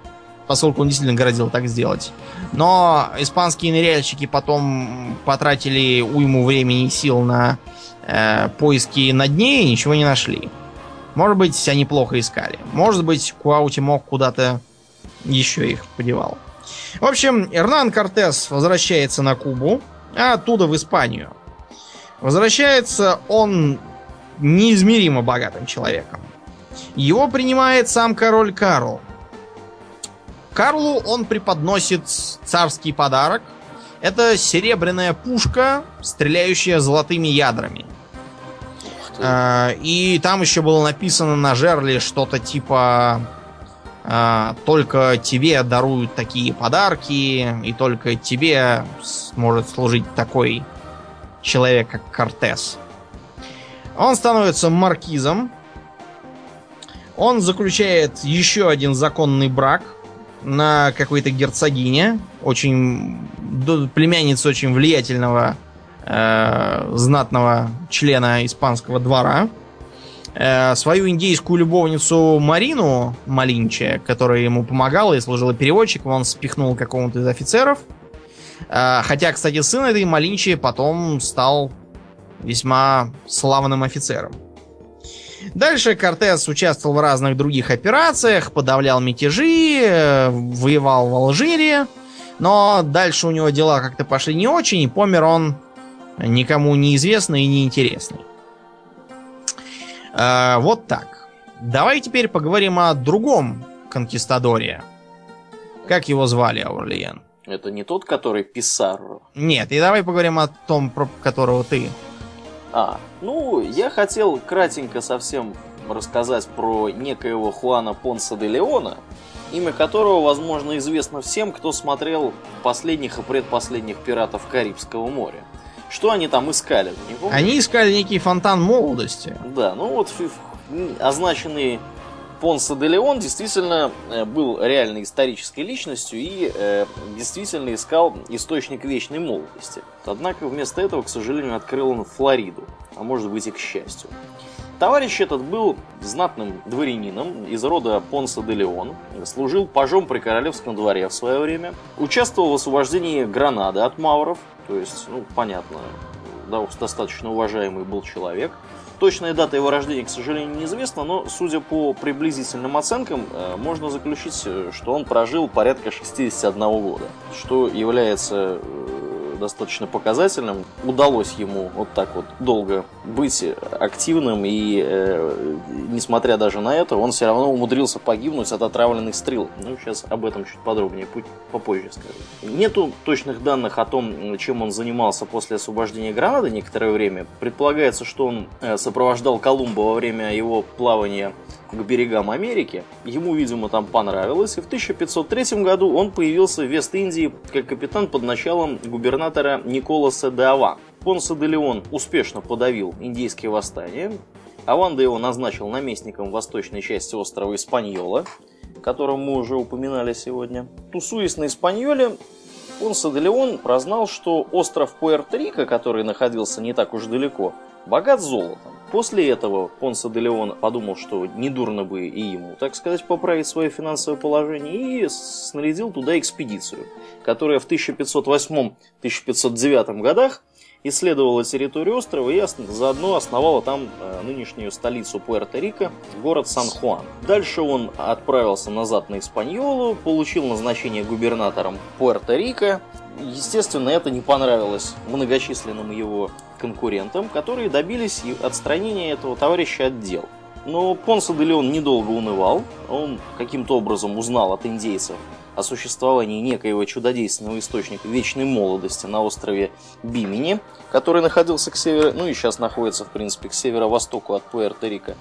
поскольку он действительно грозил так сделать. Но испанские ныряльщики потом потратили уйму времени и сил на э, поиски на дне и ничего не нашли. Может быть, они плохо искали. Может быть, Куаути мог куда-то еще их подевал. В общем, Эрнан Кортес возвращается на Кубу, а оттуда в Испанию. Возвращается он неизмеримо богатым человеком. Его принимает сам король Карл. Карлу он преподносит царский подарок. Это серебряная пушка, стреляющая золотыми ядрами. А, и там еще было написано на жерле что-то типа а, только тебе даруют такие подарки, и только тебе может служить такой человек, как Кортес. Он становится маркизом. Он заключает еще один законный брак на какой-то герцогине, очень племянница очень влиятельного э, знатного члена испанского двора. Э, свою индейскую любовницу Марину Малинче, которая ему помогала и служила переводчиком, он спихнул какому-то из офицеров. Э, хотя, кстати, сын этой Малинчи потом стал весьма славным офицером. Дальше Кортес участвовал в разных других операциях, подавлял мятежи, э, воевал в Алжире, но дальше у него дела как-то пошли не очень, и помер он никому неизвестный и неинтересный. А, вот так. Давай теперь поговорим о другом конкистадоре. Как его звали, Аурлиен? Это не тот, который Писарро? Нет, и давай поговорим о том, про которого ты. А, ну, я хотел кратенько совсем рассказать про некоего Хуана Понса де Леона, имя которого, возможно, известно всем, кто смотрел последних и предпоследних «Пиратов Карибского моря». Что они там искали? Они искали некий фонтан молодости. Да, ну вот означенный Понсо де Леон действительно э, был реальной исторической личностью и э, действительно искал источник вечной молодости. Однако вместо этого, к сожалению, открыл он Флориду, а может быть и к счастью. Товарищ этот был знатным дворянином из рода Понса де Леон, служил пажом при королевском дворе в свое время, участвовал в освобождении Гранады от мавров, то есть, ну, понятно, да, достаточно уважаемый был человек. Точная дата его рождения, к сожалению, неизвестна, но, судя по приблизительным оценкам, э, можно заключить, э, что он прожил порядка 61 года, что является э, достаточно показательным. Удалось ему вот так вот долго быть активным, и э, несмотря даже на это, он все равно умудрился погибнуть от отравленных стрел. Ну, сейчас об этом чуть подробнее, попозже скажу. Нету точных данных о том, чем он занимался после освобождения Гранады некоторое время. Предполагается, что он э, сопровождал Колумба во время его плавания к берегам Америки. Ему, видимо, там понравилось, и в 1503 году он появился в Вест-Индии как капитан под началом губернатора Николаса де Ава. Понсо де Леон успешно подавил индейские восстания. Аванда его назначил наместником восточной части острова Испаньола, котором мы уже упоминали сегодня. Тусуясь на Испаньоле, Понсо де Леон прознал, что остров Пуэрто-Рико, который находился не так уж далеко, богат золотом. После этого Понсо де Леон подумал, что недурно бы и ему, так сказать, поправить свое финансовое положение, и снарядил туда экспедицию, которая в 1508-1509 годах исследовала территорию острова и заодно основала там э, нынешнюю столицу Пуэрто-Рико, город Сан-Хуан. Дальше он отправился назад на Испаньолу, получил назначение губернатором Пуэрто-Рико. Естественно, это не понравилось многочисленным его конкурентам, которые добились отстранения этого товарища от дел. Но Понсо де Леон недолго унывал. Он каким-то образом узнал от индейцев о существовании некоего чудодейственного источника вечной молодости на острове Бимини, который находился к северу, ну и сейчас находится, в принципе, к северо-востоку от Пуэрто-Рико.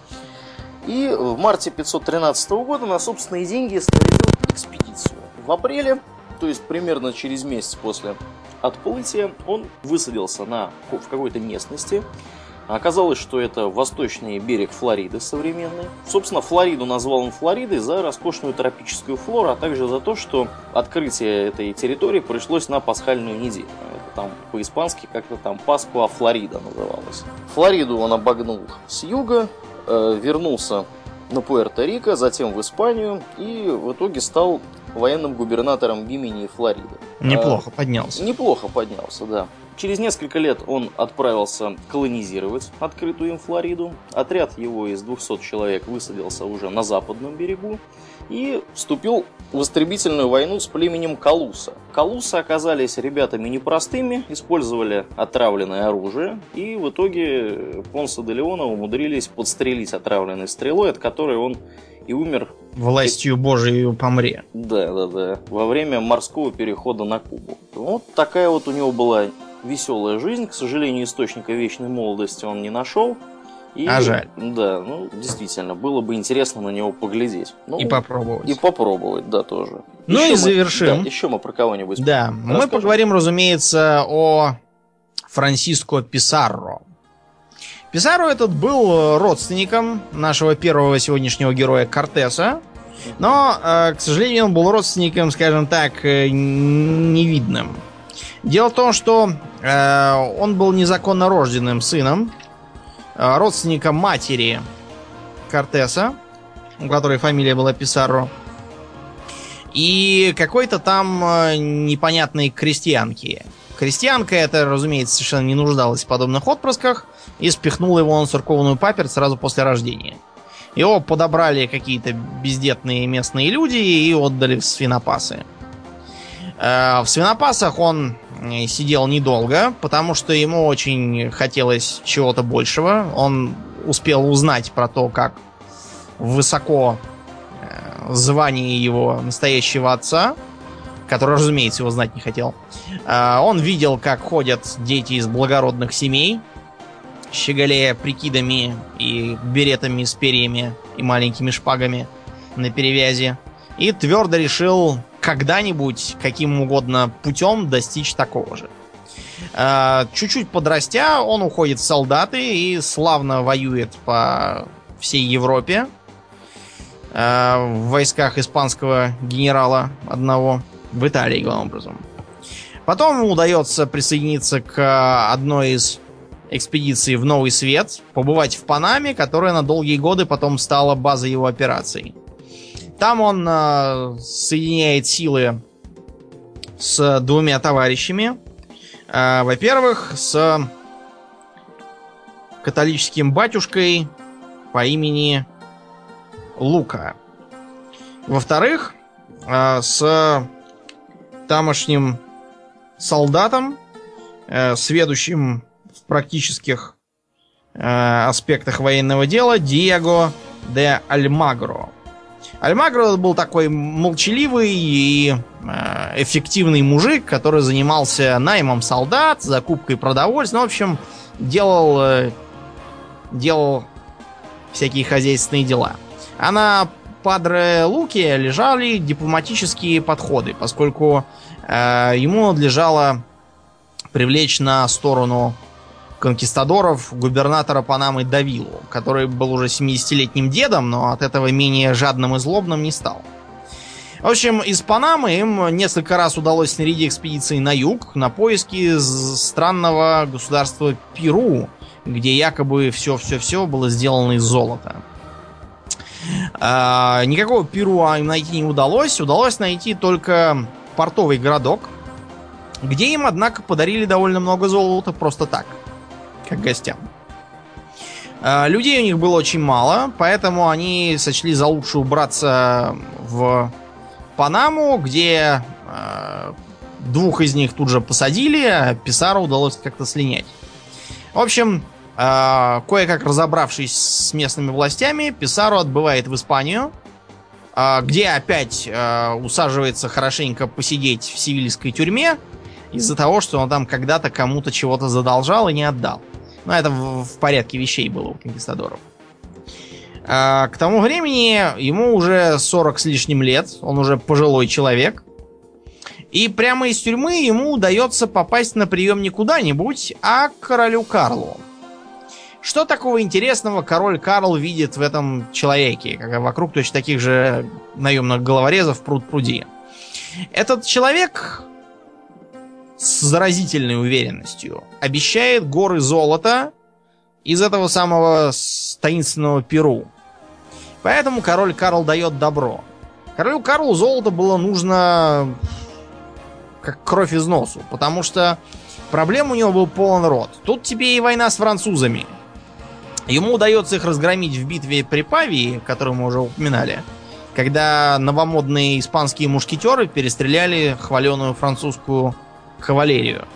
И в марте 513 года на собственные деньги снарядил экспедицию. В апреле, то есть примерно через месяц после отплытия, он высадился на, в какой-то местности, Оказалось, что это восточный берег Флориды современный. Собственно, Флориду назвал он Флоридой за роскошную тропическую флору, а также за то, что открытие этой территории пришлось на пасхальную неделю. Это там по-испански как-то там Паскуа Флорида называлось. Флориду он обогнул с юга, э, вернулся на Пуэрто-Рико, затем в Испанию и в итоге стал военным губернатором Бимени Флориды. Неплохо а, поднялся. Неплохо поднялся, да. Через несколько лет он отправился колонизировать открытую им Флориду. Отряд его из 200 человек высадился уже на западном берегу и вступил в истребительную войну с племенем Калуса. Калусы оказались ребятами непростыми, использовали отравленное оружие, и в итоге Понса де Леона умудрились подстрелить отравленной стрелой, от которой он и умер. Властью Божией помре. Да, да, да. Во время морского перехода на Кубу. Вот такая вот у него была веселая жизнь. К сожалению, источника вечной молодости он не нашел. И, а жаль. Да, ну, действительно, было бы интересно на него поглядеть. Ну, и попробовать. И попробовать, да, тоже. Ну еще и мы, завершим. Да, еще мы про кого-нибудь Да, расскажем. мы поговорим, разумеется, о Франциско Писарро. Писарро этот был родственником нашего первого сегодняшнего героя Кортеса. Но, э, к сожалению, он был родственником, скажем так, э, невидным. Дело в том, что э, он был незаконно рожденным сыном э, родственника матери Кортеса, у которой фамилия была Писарро, и какой-то там э, непонятной крестьянки. Крестьянка эта, разумеется, совершенно не нуждалась в подобных отпрысках и спихнула его на церковную паперть сразу после рождения. Его подобрали какие-то бездетные местные люди и отдали в свинопасы. Э, в свинопасах он сидел недолго, потому что ему очень хотелось чего-то большего. Он успел узнать про то, как высоко э, звание его настоящего отца, который, разумеется, его знать не хотел. Э, он видел, как ходят дети из благородных семей, щеголея прикидами и беретами с перьями и маленькими шпагами на перевязи. И твердо решил когда-нибудь каким угодно путем достичь такого же. А, чуть-чуть подрастя, он уходит в солдаты и славно воюет по всей Европе а, в войсках испанского генерала одного в Италии, главным образом. Потом ему удается присоединиться к одной из экспедиций в Новый Свет, побывать в Панаме, которая на долгие годы потом стала базой его операций. Там он э, соединяет силы с двумя товарищами. Э, во-первых, с католическим батюшкой по имени Лука. Во-вторых, э, с тамошним солдатом, э, сведущим в практических э, аспектах военного дела, Диего де Альмагро. Альмагро был такой молчаливый и э, эффективный мужик, который занимался наймом солдат, закупкой продовольствия. Ну, в общем, делал, э, делал всякие хозяйственные дела. А на Падре Луке лежали дипломатические подходы, поскольку э, ему надлежало привлечь на сторону конкистадоров губернатора Панамы Давилу, который был уже 70-летним дедом, но от этого менее жадным и злобным не стал. В общем, из Панамы им несколько раз удалось снарядить экспедиции на юг, на поиски странного государства Перу, где якобы все-все-все было сделано из золота. А, никакого Перу им найти не удалось. Удалось найти только портовый городок где им, однако, подарили довольно много золота просто так, как гостям. А, людей у них было очень мало, поэтому они сочли за лучше убраться в Панаму, где э, двух из них тут же посадили, а Писару удалось как-то слинять. В общем, кое-как разобравшись с местными властями, Писару отбывает в Испанию, э, где опять э, усаживается хорошенько посидеть в сивильской тюрьме из-за того, что он там когда-то кому-то чего-то задолжал и не отдал. Ну, это в, порядке вещей было у конкистадоров. А, к тому времени ему уже 40 с лишним лет, он уже пожилой человек. И прямо из тюрьмы ему удается попасть на прием не куда-нибудь, а к королю Карлу. Что такого интересного король Карл видит в этом человеке, как вокруг точно таких же наемных головорезов пруд пруди? Этот человек с заразительной уверенностью обещает горы золота из этого самого таинственного Перу. Поэтому король Карл дает добро. Королю Карлу золото было нужно как кровь из носу, потому что проблем у него был полон рот. Тут тебе и война с французами. Ему удается их разгромить в битве при Павии, которую мы уже упоминали, когда новомодные испанские мушкетеры перестреляли хваленую французскую кавалерию.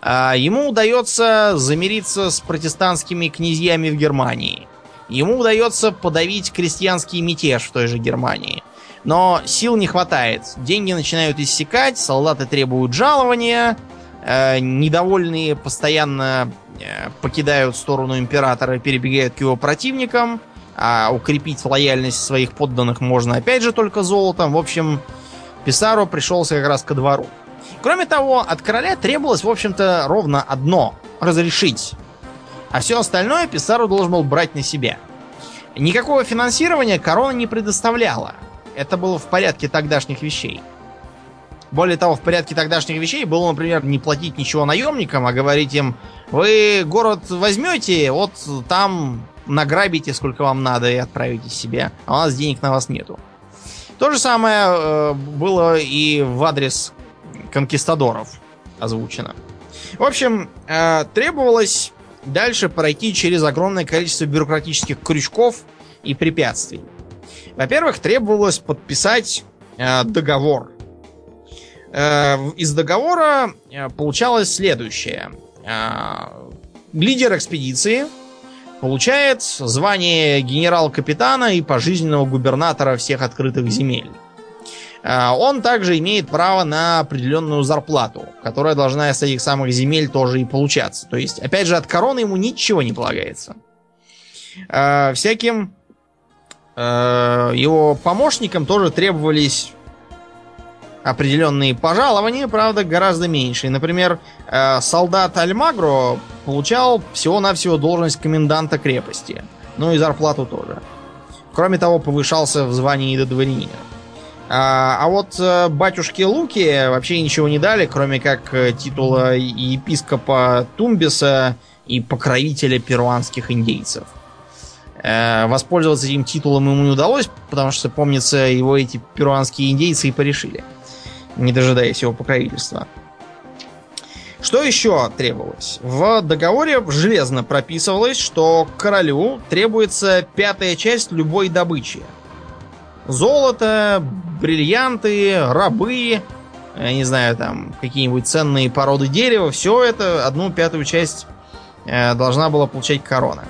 А, ему удается замириться с протестантскими князьями в Германии. Ему удается подавить крестьянский мятеж в той же Германии. Но сил не хватает. Деньги начинают иссякать, солдаты требуют жалования, недовольные постоянно э, покидают сторону императора и перебегают к его противникам, а укрепить лояльность своих подданных можно опять же только золотом. В общем, Писаро пришелся как раз ко двору. Кроме того, от короля требовалось, в общем-то, ровно одно — разрешить. А все остальное Писару должен был брать на себя. Никакого финансирования корона не предоставляла. Это было в порядке тогдашних вещей. Более того, в порядке тогдашних вещей было, например, не платить ничего наемникам, а говорить им, вы город возьмете, вот там награбите сколько вам надо и отправите себе, а у нас денег на вас нету. То же самое э, было и в адрес конкистадоров озвучено. В общем, э, требовалось дальше пройти через огромное количество бюрократических крючков и препятствий. Во-первых, требовалось подписать э, договор. Э, из договора э, получалось следующее. Э, лидер экспедиции получает звание генерал-капитана и пожизненного губернатора всех открытых земель. Он также имеет право на определенную зарплату, которая должна из этих самых земель тоже и получаться. То есть, опять же, от короны ему ничего не полагается. Всяким его помощникам тоже требовались определенные пожалования, правда, гораздо меньше. Например, солдат Альмагро получал всего-навсего должность коменданта крепости. Ну и зарплату тоже. Кроме того, повышался в звании до дворянина. А, а вот э, батюшке Луки вообще ничего не дали, кроме как э, титула епископа Тумбиса и покровителя перуанских индейцев. Э, воспользоваться этим титулом ему не удалось, потому что, помнится, его эти перуанские индейцы и порешили, не дожидаясь его покровительства. Что еще требовалось? В договоре железно прописывалось, что королю требуется пятая часть любой добычи – Золото, бриллианты, рабы, я не знаю, там, какие-нибудь ценные породы дерева, все это одну пятую часть э, должна была получать корона.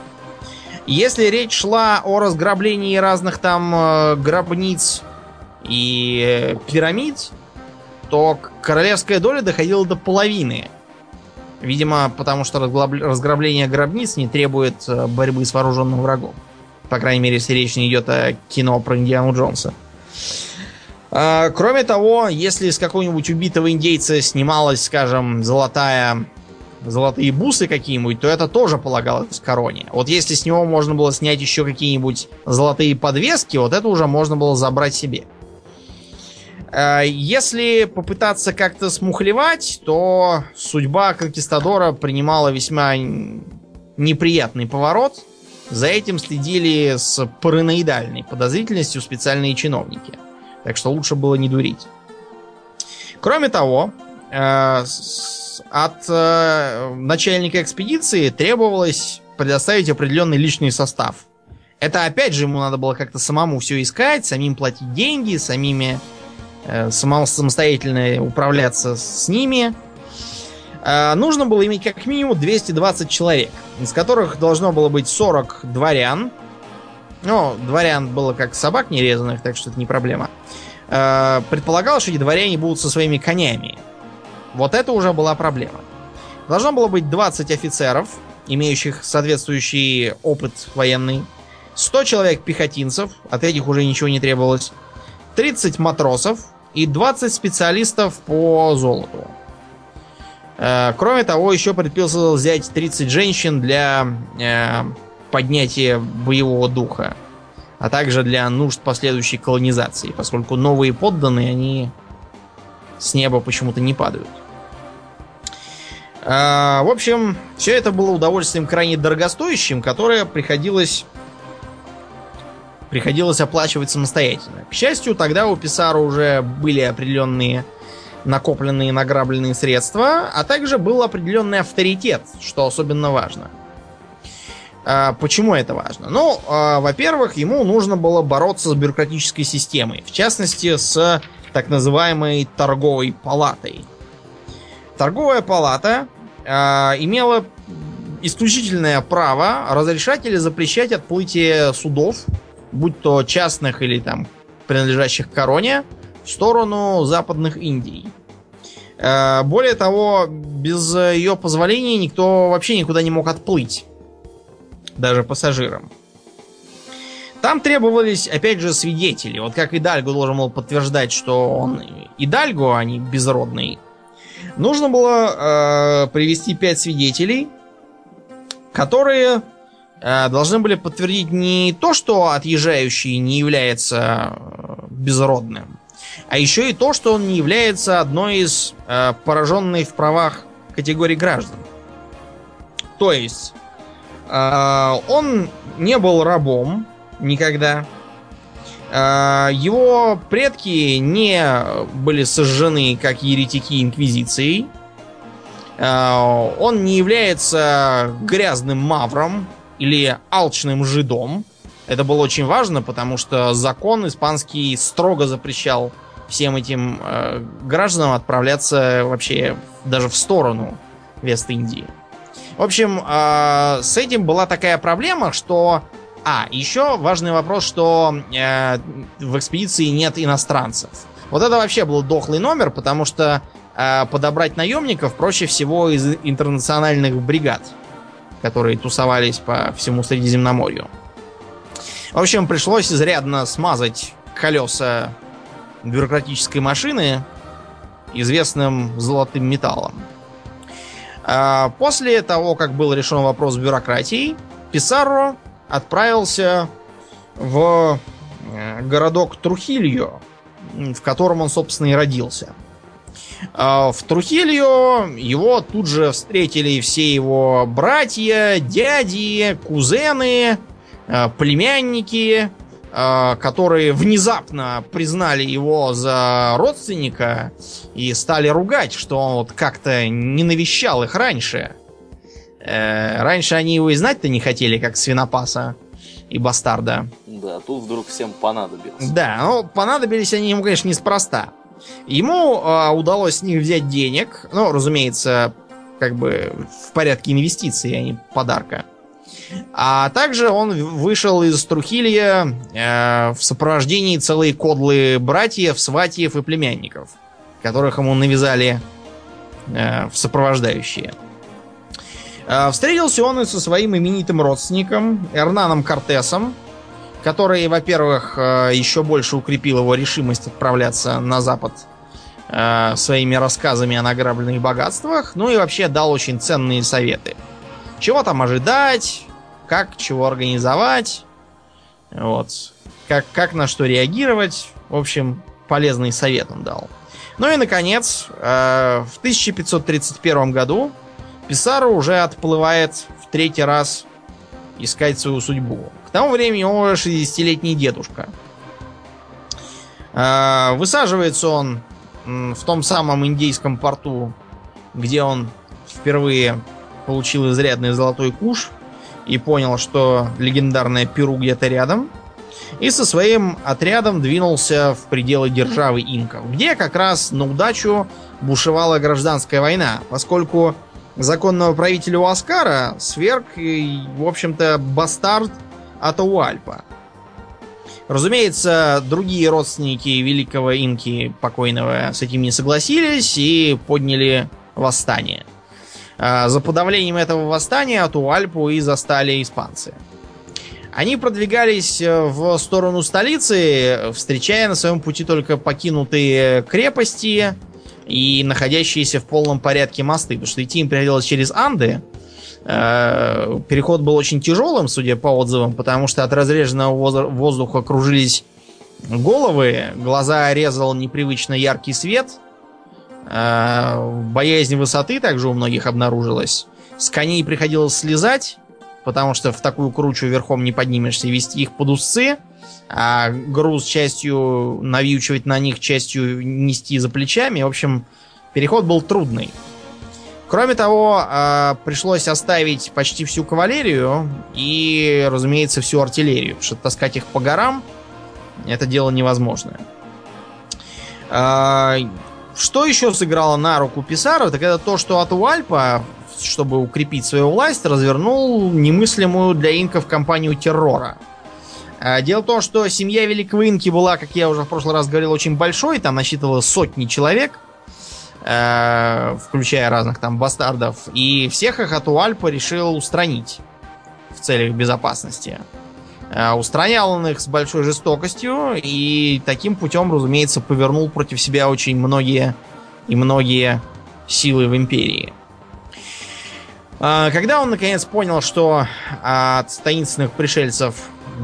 Если речь шла о разграблении разных там э, гробниц и э, пирамид, то королевская доля доходила до половины. Видимо, потому что разграбление гробниц не требует э, борьбы с вооруженным врагом. По крайней мере, если речь не идет о кино про Индиану Джонса. А, кроме того, если с какого-нибудь убитого индейца снималась, скажем, золотая золотые бусы какие-нибудь, то это тоже полагалось короне. Вот если с него можно было снять еще какие-нибудь золотые подвески, вот это уже можно было забрать себе. А, если попытаться как-то смухлевать, то судьба конкистадора принимала весьма неприятный поворот. За этим следили с параноидальной подозрительностью специальные чиновники. Так что лучше было не дурить. Кроме того, э, от э, начальника экспедиции требовалось предоставить определенный личный состав. Это опять же ему надо было как-то самому все искать, самим платить деньги, самими э, самостоятельно управляться с ними. Э, нужно было иметь как минимум 220 человек, из которых должно было быть 40 дворян. Ну, дворян было как собак нерезанных, так что это не проблема. Э, предполагалось, что эти дворяне будут со своими конями. Вот это уже была проблема. Должно было быть 20 офицеров, имеющих соответствующий опыт военный. 100 человек пехотинцев, от этих уже ничего не требовалось. 30 матросов и 20 специалистов по золоту. Э, Кроме того, еще предписывалось взять 30 женщин для э, поднятия боевого духа, а также для нужд последующей колонизации, поскольку новые подданные, они с неба почему-то не падают. А, в общем, все это было удовольствием крайне дорогостоящим, которое приходилось приходилось оплачивать самостоятельно. К счастью, тогда у Писара уже были определенные накопленные награбленные средства, а также был определенный авторитет, что особенно важно. А, почему это важно? Ну, а, во-первых, ему нужно было бороться с бюрократической системой, в частности, с так называемой торговой палатой. Торговая палата а, имела исключительное право разрешать или запрещать отплытие судов, будь то частных или там принадлежащих короне, в сторону западных Индий. Э, Более того, без ее позволения никто вообще никуда не мог отплыть. Даже пассажирам. Там требовались, опять же, свидетели. Вот как Идальго должен был подтверждать, что он Идальго, а не безродный. Нужно было э, привести пять свидетелей, которые должны были подтвердить не то, что отъезжающий не является э, безродным, а еще и то, что он не является одной из э, пораженной в правах категорий граждан. То есть э, он не был рабом никогда. Э, его предки не были сожжены как еретики инквизицией. Э, он не является грязным мавром или алчным жидом. Это было очень важно, потому что закон испанский строго запрещал всем этим э, гражданам отправляться вообще даже в сторону Вест-Индии. В общем, э, с этим была такая проблема, что... А, еще важный вопрос, что э, в экспедиции нет иностранцев. Вот это вообще был дохлый номер, потому что э, подобрать наемников проще всего из интернациональных бригад, которые тусовались по всему Средиземноморью. В общем, пришлось изрядно смазать колеса бюрократической машины известным золотым металлом. А, После того, как был решен вопрос с бюрократией, Писарро отправился в э, городок Трухильо, в котором он, собственно, и родился. А, В Трухильо его тут же встретили все его братья, дяди, кузены, э, племянники, э, которые внезапно признали его за родственника и стали ругать, что он вот как-то не навещал их раньше. Э, Раньше они его и знать-то не хотели, как свинопаса и бастарда. Да, тут вдруг всем понадобилось. Да, ну, понадобились они ему, конечно, неспроста. Ему э, удалось с них взять денег, ну, разумеется, как бы в порядке инвестиций, а не подарка. А также он вышел из Трухилья э, в сопровождении целой кодлы братьев, сватьев и племянников, которых ему навязали э, в сопровождающие. Э, Встретился он и со своим именитым родственником Эрнаном Кортесом, который, во-первых, э, еще больше укрепил его решимость отправляться на запад э, своими рассказами о награбленных богатствах, ну и вообще дал очень ценные советы. Чего там ожидать, как чего организовать, вот, как, как на что реагировать. В общем, полезный совет он дал. Ну и, наконец, э, в 1531 году Писаро уже отплывает в третий раз искать свою судьбу. Тому времени он уже 60-летний дедушка. Э, Высаживается он в том самом индейском порту, где он впервые получил изрядный золотой куш и понял, что легендарное Перу где-то рядом, и со своим отрядом двинулся в пределы державы инков, где как раз на удачу бушевала гражданская война, поскольку законного правителя Уаскара сверг, в общем-то, бастард Атауальпа. Разумеется, другие родственники великого инки покойного с этим не согласились и подняли восстание. А, за подавлением этого восстания Атуальпу и застали испанцы. Они продвигались э, в сторону столицы, встречая на своем пути только покинутые крепости и находящиеся в полном порядке мосты, потому что идти им приходилось через Анды. Э, переход был очень тяжелым, судя по отзывам, потому что от разреженного воздуха кружились головы, глаза резал непривычно яркий свет, э, боязнь высоты также у многих обнаружилась. С коней приходилось слезать, потому что в такую кручу верхом не поднимешься, вести их под усы, а груз частью навьючивать на них, частью нести за плечами. В общем, переход был трудный. Кроме того, а, пришлось оставить почти всю кавалерию и, разумеется, всю артиллерию, потому что таскать их по горам это дело невозможное. А, что еще сыграло на руку Писару, так это то, что Атуальпа чтобы укрепить свою власть, развернул немыслимую для инков кампанию террора. А, дело в том, что семья Великого Инки была, как я уже в прошлый раз говорил, очень большой, там насчитывала сотни человек, а, включая разных там бастардов, и всех их Атуальпа решил устранить в целях безопасности. А, устранял он их с большой жестокостью и таким путем, разумеется, повернул против себя очень многие и многие силы в империи. А, когда он наконец понял, что от таинственных пришельцев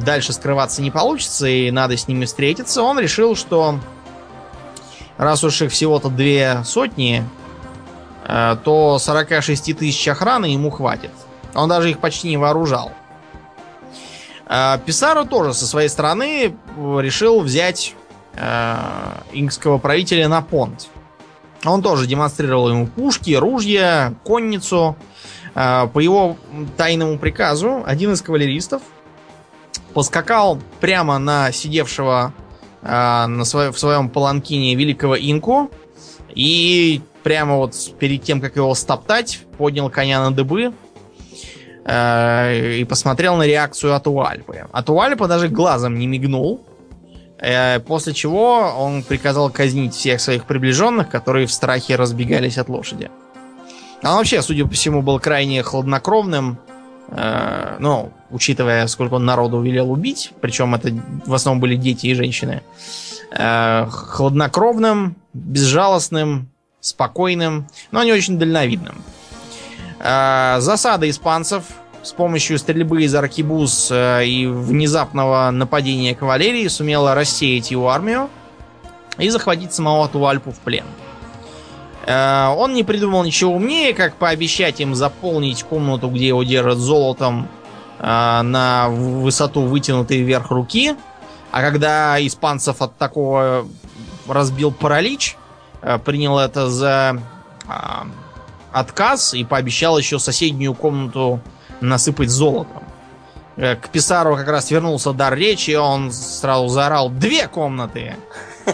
дальше скрываться не получится и надо с ними встретиться, он решил, что раз уж их всего-то две сотни, э, то 46 тысяч охраны ему хватит. Он даже их почти не вооружал. А, Писаро тоже со своей стороны решил взять э, инкского правителя на понт. Он тоже демонстрировал ему пушки, ружья, конницу, по его тайному приказу один из кавалеристов поскакал прямо на сидевшего а, на свое, в своем паланкине великого инку и прямо вот перед тем, как его стоптать, поднял коня на дыбы э, и посмотрел на реакцию Атуальпы. Атуальпа даже глазом не мигнул, э, после чего он приказал казнить всех своих приближенных, которые в страхе разбегались от лошади. Он вообще, судя по всему, был крайне хладнокровным. Э, ну, учитывая, сколько он народу велел убить, причем это в основном были дети и женщины. Э, хладнокровным, безжалостным, спокойным, но не очень дальновидным. Э, засада испанцев с помощью стрельбы из аркибуз э, и внезапного нападения кавалерии сумела рассеять его армию и захватить самого Туальпу в плен. Э, он не придумал ничего умнее, как пообещать им заполнить комнату, где его держат золотом э, на высоту вытянутой вверх руки. А когда испанцев от такого разбил паралич, э, принял это за отказ и пообещал еще соседнюю комнату насыпать золотом. К Писару как раз вернулся дар речи, он сразу заорал «Две комнаты!»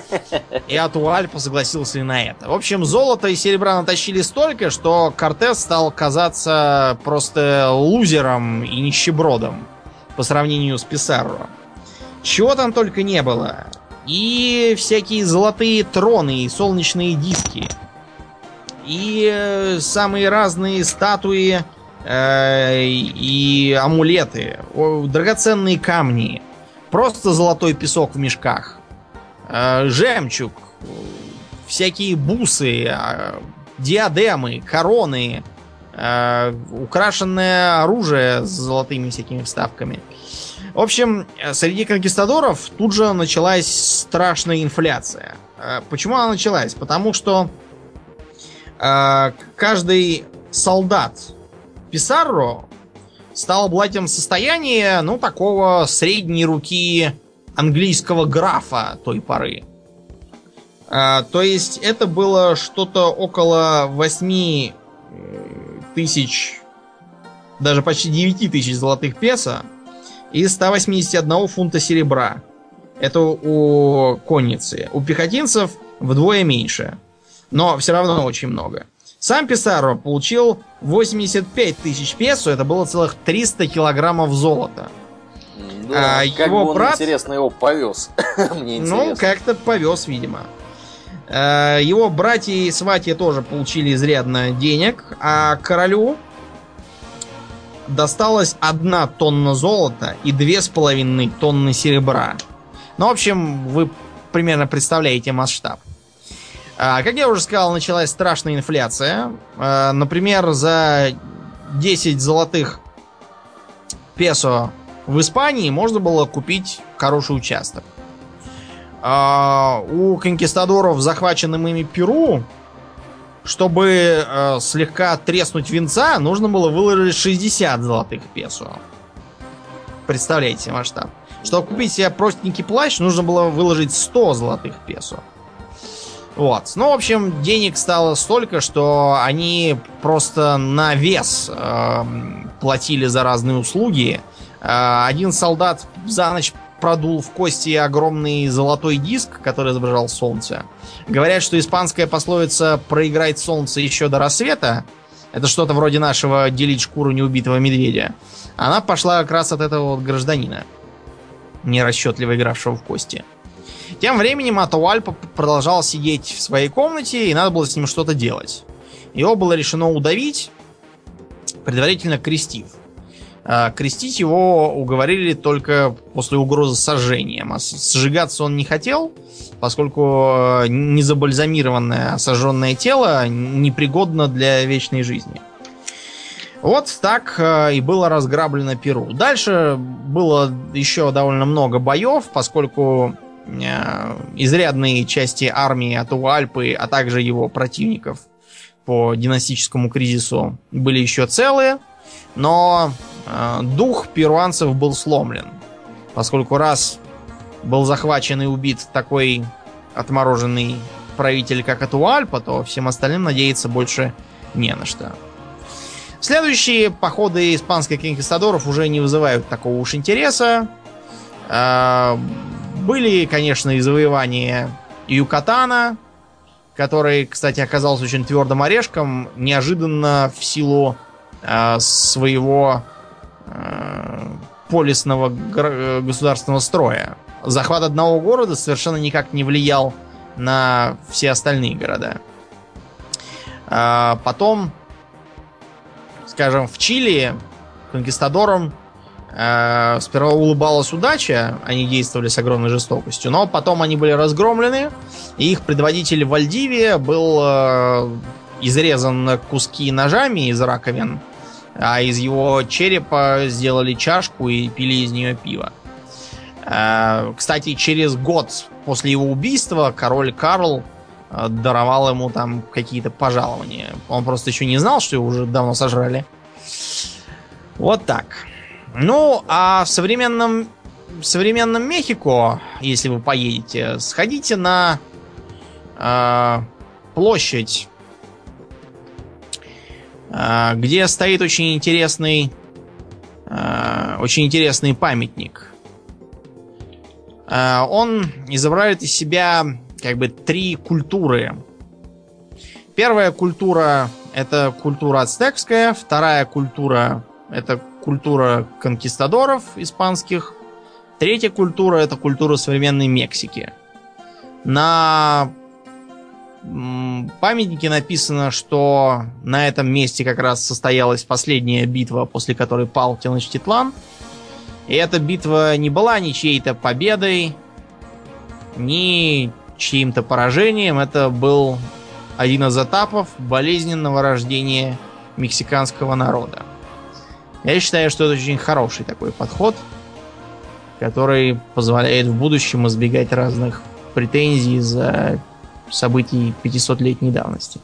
[laughs] И Атуальпа согласился и на это. В общем, золота и серебра натащили столько, что Кортес стал казаться просто лузером и нищебродом по сравнению с Писарро. Чего там только не было. И всякие золотые троны, и солнечные диски. И э, самые разные статуи э, и амулеты. Драгоценные камни. Просто золотой песок в мешках. Э, жемчуг, всякие бусы, э, диадемы, короны, э, украшенное оружие с золотыми всякими вставками. В общем, среди конкистадоров тут же началась страшная инфляция. Почему она началась? Потому что каждый солдат Писарро стал обладателем состояния, ну, такого средней руки английского графа той поры. А, то есть это было что-то около 8 тысяч, даже почти 9 тысяч золотых песо и 181 фунта серебра. Это у конницы. У пехотинцев вдвое меньше. Но все равно очень много. Сам Писаро получил 85 тысяч песо, это было целых 300 килограммов золота. Да, а его брат... интересно, его повез. [laughs] Мне ну, как-то повез, видимо. А, его братья и сватья тоже получили изрядно денег, а королю досталась одна тонна золота и две с половиной тонны серебра. Ну, в общем, вы примерно представляете масштаб. А, как я уже сказал, началась страшная инфляция. А, например, за 10 золотых песо в Испании можно было купить хороший участок. А, у конкистадоров, захваченным ими Перу, чтобы э, слегка треснуть венца, нужно было выложить 60 золотых песо. Представляете масштаб. Чтобы купить себе простенький плащ, нужно было выложить 100 золотых песо. Вот. Ну, в общем, денег стало столько, что они просто на вес э, платили за разные услуги. Э, один солдат за ночь продул в кости огромный золотой диск, который изображал солнце. Говорят, что испанская пословица «проиграть солнце еще до рассвета» это что-то вроде нашего «делить шкуру неубитого медведя». Она пошла как раз от этого вот гражданина, нерасчетливо игравшего в кости. Тем временем Атуальпа продолжал сидеть в своей комнате, и надо было с ним что-то делать. Его было решено удавить, предварительно крестив. А, крестить его уговорили только после угрозы сожжением. А сжигаться он не хотел, поскольку э, незабальзамированное сожженное тело непригодно для вечной жизни. Вот так э, и было разграблено Перу. Дальше было еще довольно много боев, поскольку э, изрядные части армии от Уальпы, а также его противников по династическому кризису были еще целые. Но дух перуанцев был сломлен. Поскольку раз был захвачен и убит такой отмороженный правитель, как Атуальпа, то всем остальным надеяться больше не на что. Следующие походы испанских конкистадоров уже не вызывают такого уж интереса. Э, были, конечно, и завоевания Юкатана, который, кстати, оказался очень твердым орешком, неожиданно в силу Э, своего полисного государственного строя. Захват одного города совершенно никак не влиял на все остальные города. А потом, скажем, в Чили конкистадорам э, сперва улыбалась удача, они действовали с огромной жестокостью, но потом они были разгромлены, и их предводитель Вальдивия был э, изрезан на куски ножами из раковин, а из его черепа сделали чашку и пили из нее пиво. А, кстати, через год после его убийства король Карл а, даровал ему там какие-то пожалования. Он просто еще не знал, что его уже давно сожрали. Вот так. Ну, а в современном, в современном Мехико, если вы поедете, сходите на э, площадь где стоит очень интересный, а, очень интересный памятник. А, он изображает из себя как бы три культуры. Первая культура это культура ацтекская, вторая культура это культура конкистадоров испанских, третья культура это культура современной Мексики. На памятнике написано, что на этом месте как раз состоялась последняя битва, после которой пал Теночтитлан. И эта битва не была ни чьей-то победой, ни чьим-то поражением. Это был один из этапов болезненного рождения мексиканского народа. Я считаю, что это очень хороший такой подход, который позволяет в будущем избегать разных претензий за событий 500-летней давности.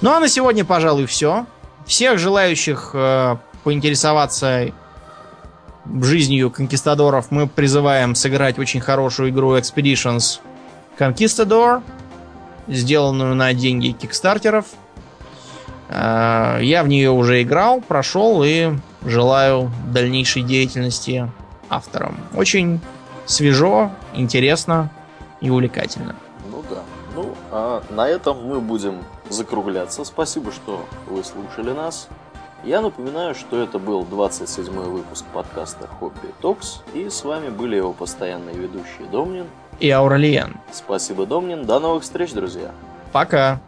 Ну а на сегодня, пожалуй, все. Всех желающих э, поинтересоваться жизнью конкистадоров мы призываем сыграть очень хорошую игру Expeditions Conquistador, сделанную на деньги кикстартеров. Э, Я в нее уже играл, прошел и желаю дальнейшей деятельности авторам. Очень свежо, интересно и увлекательно. А на этом мы будем закругляться. Спасибо, что вы слушали нас. Я напоминаю, что это был 27-й выпуск подкаста Хобби Токс, и с вами были его постоянные ведущие Домнин. И Ауралиен. Спасибо, Домнин. До новых встреч, друзья. Пока.